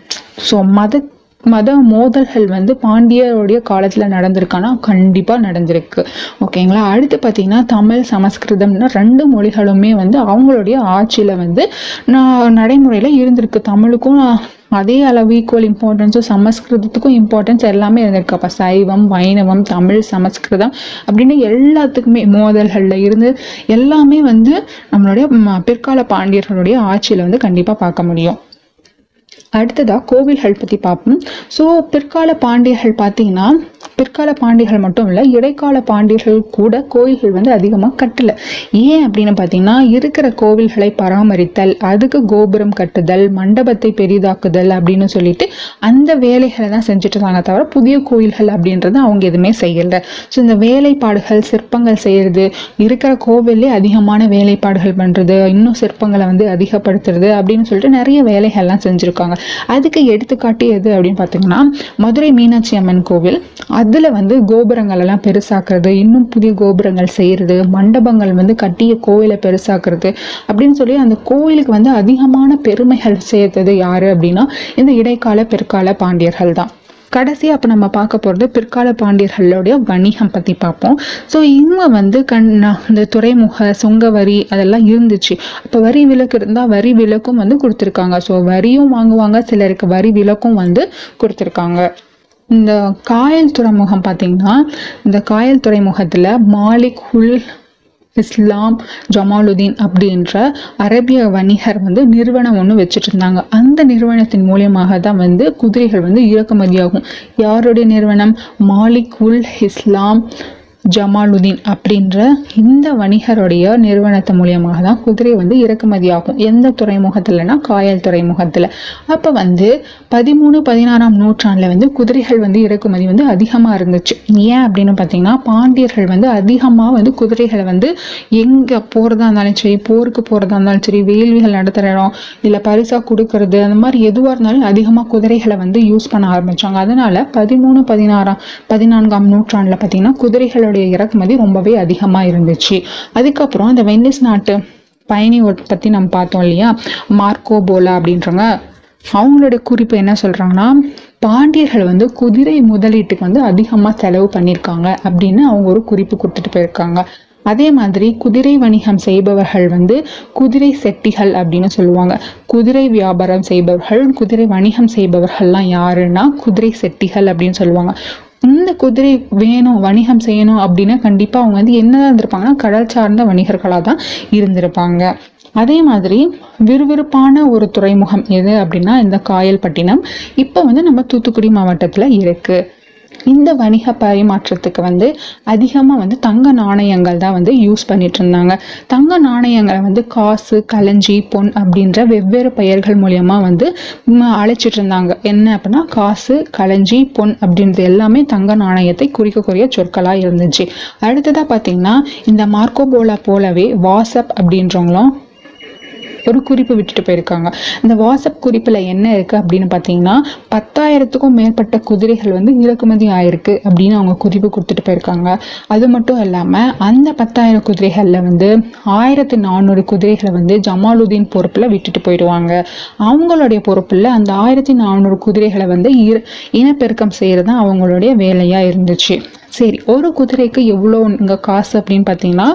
ஸோ மத மத மோதல்கள் வந்து பாண்டியருடைய காலத்தில் நடந்திருக்கானா? கண்டிப்பாக நடந்திருக்கு. ஓகேங்களா? அடுத்து பார்த்தீங்கன்னா தமிழ் சமஸ்கிருதம்னு ரெண்டு மொழிகளுமே வந்து அவங்களுடைய ஆட்சியில் வந்து நான் நடைமுறையில் இருந்திருக்கு. தமிழுக்கும் அதே அளவு ஈக்குவல் இம்பார்ட்டன்ஸும் சமஸ்கிருதத்துக்கும் இம்பார்ட்டன்ஸ் எல்லாமே இருந்திருக்கு. அப்போ சைவம் வைணவம் தமிழ் சமஸ்கிருதம் அப்படின்னு எல்லாத்துக்குமே மோதல்களில் இருந்து எல்லாமே வந்து நம்மளுடைய பிற்கால பாண்டியர்களுடைய ஆட்சியில் வந்து கண்டிப்பாக பார்க்க முடியும். அடுத்ததாக கோவில்கள் பற்றி பார்ப்போம். ஸோ பிற்கால பாண்டியர்கள் பார்த்தீங்கன்னா பிற்கால பாண்டியர்கள் மட்டும் இல்லை இடைக்கால பாண்டியர்கள் கூட கோயில்கள் வந்து அதிகமாக கட்டல. ஏன் அப்படின்னு பார்த்தீங்கன்னா இருக்கிற கோவில்களை பராமரித்தல் அதுக்கு கோபுரம் கட்டுதல் மண்டபத்தை பெரிதாக்குதல் அப்படின்னு சொல்லிட்டு அந்த வேலைகளை தான் செஞ்சுட்டு இருந்தாங்க தவிர புதிய கோயில்கள் அப்படின்றது அவங்க எதுவுமே செய்யலை. ஸோ இந்த வேலைப்பாடுகள் சிற்பங்கள் செய்கிறது இருக்கிற கோவிலே அதிகமான வேலைப்பாடுகள் பண்ணுறது இன்னும் சிற்பங்களை வந்து அதிகப்படுத்துறது அப்படின்னு சொல்லிட்டு நிறைய வேலைகள்லாம் செஞ்சுருக்காங்க. அதுக்கு எடுத்துக்காட்டு எது அப்படின்னு பார்த்தீங்கன்னா மதுரை மீனாட்சி அம்மன் கோவில். அதில் வந்து கோபுரங்கள் எல்லாம் பெருசாக்குறது இன்னும் புதிய கோபுரங்கள் செய்கிறது மண்டபங்கள் வந்து கட்டிய கோவிலை பெருசாக்குறது அப்படின்னு சொல்லி அந்த கோவிலுக்கு வந்து அதிகமான பெருமைகள் சேர்த்தது யார் அப்படின்னா இந்த இடைக்கால பிற்கால பாண்டியர்கள் தான். கடைசி அப்போ நம்ம பார்க்க போகிறது பிற்கால பாண்டியர்களுடைய வணிகம் பற்றி பார்ப்போம். ஸோ இவங்க வந்து கண் இந்த துறைமுக சுங்க வரி அதெல்லாம் இருந்துச்சு. அப்போ வரி விலக்கு இருந்தால் வரி விலக்கும் வந்து கொடுத்துருக்காங்க. ஸோ வரியும் வாங்குவாங்க சிலருக்கு வரி விலக்கும் வந்து கொடுத்துருக்காங்க. இந்த காயல் துறைமுகம் பார்த்தீங்கன்னா இந்த காயல் துறைமுகத்தில் மாலிக் ஹுல் இஸ்லாம் ஜமாலுதீன் அப்படின்ற அரேபிய வணிகர் வந்து நிறுவனம் ஒன்று வச்சுட்டு இருந்தாங்க அந்த நிறுவனத்தின் மூலியமாக தான் வந்து குதிரைகள் வந்து இறக்குமதியாகும். யாருடைய நிறுவனம்? மாலிக் உல் இஸ்லாம் ஜமாலுதீன் அப்படின்ற இந்த வணிகருடைய நிறுவனத்து மூலியமாக தான் குதிரை வந்து இறக்குமதி ஆகும் எந்த துறைமுகத்துலனா காயல் துறைமுகத்தில். அப்போ வந்து பதிமூணு பதினாறாம் நூற்றாண்டில் வந்து குதிரைகள் வந்து இறக்குமதி வந்து அதிகமாக இருந்துச்சு. ஏன் அப்படின்னு பார்த்தீங்கன்னா பாண்டியர்கள் வந்து அதிகமாக வந்து குதிரைகளை வந்து எங்கே போகிறதா இருந்தாலும் சரி போருக்கு போகிறதா இருந்தாலும் சரி வேள்விகள் நடத்துகிற இடம் இல்லை பரிசாக கொடுக்கறது அந்த மாதிரி எதுவாக இருந்தாலும் அதிகமாக குதிரைகளை வந்து யூஸ் பண்ண ஆரம்பித்தாங்க அதனால் பதிமூணு பதினாறாம் பதினான்காம் நூற்றாண்டில் பார்த்தீங்கன்னா குதிரைகளோட இறக்குமதி ரொம்பவே அதிகமாக இருந்துச்சு. அதுக்கப்புறம் இந்த வெனிஸ் நாட்டு பயணி பற்றி நம்ம பார்த்தோம் இல்லையா? மார்க்கோ போலா அப்படின்றவங்க அவங்களோட குறிப்பு என்ன சொல்கிறாங்கன்னா பாண்டியர்கள் வந்து குதிரை முதலீட்டுக்கு வந்து அதிகமாக செலவு பண்ணியிருக்காங்க அப்படின்னு அவங்க ஒரு குறிப்பு கொடுத்துட்டு போயிருக்காங்க. அதே மாதிரி குதிரை வணிகம் செய்பவர்கள் வந்து குதிரை செட்டிகள் அப்படின்னு சொல்லுவாங்க. குதிரை வியாபாரம் செய்பவர்கள் குதிரை வணிகம் செய்பவர்கள்லாம் யாருன்னா குதிரை செட்டிகள் அப்படின்னு சொல்லுவாங்க. இந்த குதிரை வேணும் வணிகம் செய்யணும் அப்படின்னா கண்டிப்பாக அவங்க வந்து என்னதான் இருந்திருப்பாங்கன்னா கடல் சார்ந்த வணிகர்களாக தான் இருந்திருப்பாங்க. அதே மாதிரி விறுவிறுப்பான ஒரு துறைமுகம் எது அப்படின்னா இந்த காயல்பட்டினம். இப்போ வந்து நம்ம தூத்துக்குடி மாவட்டத்தில் இருக்கு. இந்த வணிக பரிமாற்றத்துக்கு வந்து அதிகமாக வந்து தங்க நாணயங்கள் தான் வந்து யூஸ் பண்ணிட்டு இருந்தாங்க தங்க நாணயங்களை வந்து காசு களஞ்சி பொன் அப்படின்ற வெவ்வேறு பெயர்கள் மூலயமா வந்து அழைச்சிட்டு இருந்தாங்க என்ன அப்படின்னா காசு களஞ்சி பொன் அப்படின்றது எல்லாமே தங்க நாணயத்தை குறிக்கக்கூடிய சொற்களாக இருந்துச்சு. அடுத்ததாக பார்த்தீங்கன்னா இந்த மார்க்கோ போலா போலவே வாட்ஸ்அப் அப்படின்றவங்களும் ஒரு குறிப்பு விட்டுட்டு போயிருக்காங்க. இந்த வாட்ஸ்அப் குறிப்பில் என்ன இருக்குது அப்படின்னு பார்த்தீங்கன்னா பத்தாயிரத்துக்கும் மேற்பட்ட குதிரைகள் வந்து இறக்குமதி ஆயிருக்கு அப்படின்னு அவங்க குறிப்பு கொடுத்துட்டு போயிருக்காங்க. அது மட்டும் இல்லாமல் அந்த பத்தாயிரம் குதிரைகளில் வந்து ஆயிரத்தி நானூறு குதிரைகளை வந்து ஜமாலுதீன் பொறுப்பில் விட்டுட்டு போயிடுவாங்க. அவங்களுடைய பொறுப்பில் அந்த ஆயிரத்தி நானூறு குதிரைகளை வந்து இனப்பெருக்கம் செய்கிறது தான் அவங்களுடைய வேலையாக இருந்துச்சு. சரி ஒரு குதிரைக்கு எவ்வளோ இங்கே காசு அப்படின்னு பார்த்தீங்கன்னா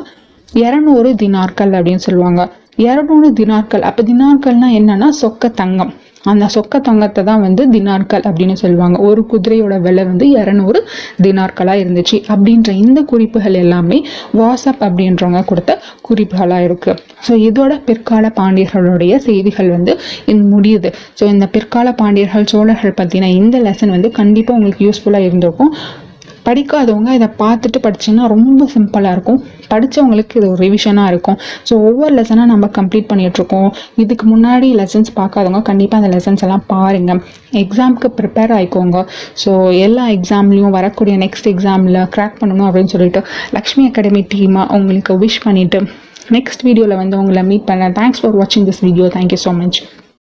இரநூறு தினார்கள் அப்படின்னு சொல்லுவாங்க. இரநூறு தினார்கள் அப்போ தினார்கள்னால் என்னன்னா சொக்க தங்கம். அந்த சொக்க தங்கத்தை தான் வந்து தினார்கள் அப்படின்னு சொல்லுவாங்க. ஒரு குதிரையோட விலை வந்து இரநூறு தினார்களாக இருந்துச்சு. அப்படின்ற இந்த குறிப்புகள் எல்லாமே வாட்ஸ்அப் அப்படின்றவங்க கொடுத்த குறிப்புகளாக இருக்கு. ஸோ இதோட பிற்கால பாண்டியர்களுடைய செய்திகள் வந்து முடியுது. ஸோ இந்த பிற்கால பாண்டியர்கள் சோழர்கள் பற்றின இந்த லெசன் வந்து கண்டிப்பாக உங்களுக்கு யூஸ்ஃபுல்லாக இருந்திருக்கும். படிக்காதவங்க இதை பார்த்துட்டு படிச்சீங்கன்னா ரொம்ப சிம்பிளாக இருக்கும். படித்தவங்களுக்கு இது ஒரு ரிவிஷனாக இருக்கும். ஸோ ஒவ்வொரு லெசனாக நம்ம கம்ப்ளீட் பண்ணிகிட்ருக்கோம் இதுக்கு முன்னாடி லெசன்ஸ் பார்க்காதவங்க கண்டிப்பாக அந்த லெசன்ஸ் எல்லாம் பாருங்கள் எக்ஸாமுக்கு ப்ரிப்பேர் ஆயிக்கோங்க. ஸோ எல்லா எக்ஸாம்லேயும் வரக்கூடிய நெக்ஸ்ட் எக்ஸாமில் க்ராக் பண்ணணும் அப்படின்னு சொல்லிட்டு லக்ஷ்மி அகாடமி டீமாக உங்களுக்கு விஷ் பண்ணிவிட்டு நெக்ஸ்ட் வீடியோவில் வந்து உங்களை மீட் பண்ணேன். தேங்க்ஸ் ஃபார் வாட்சிங் this video thank you so much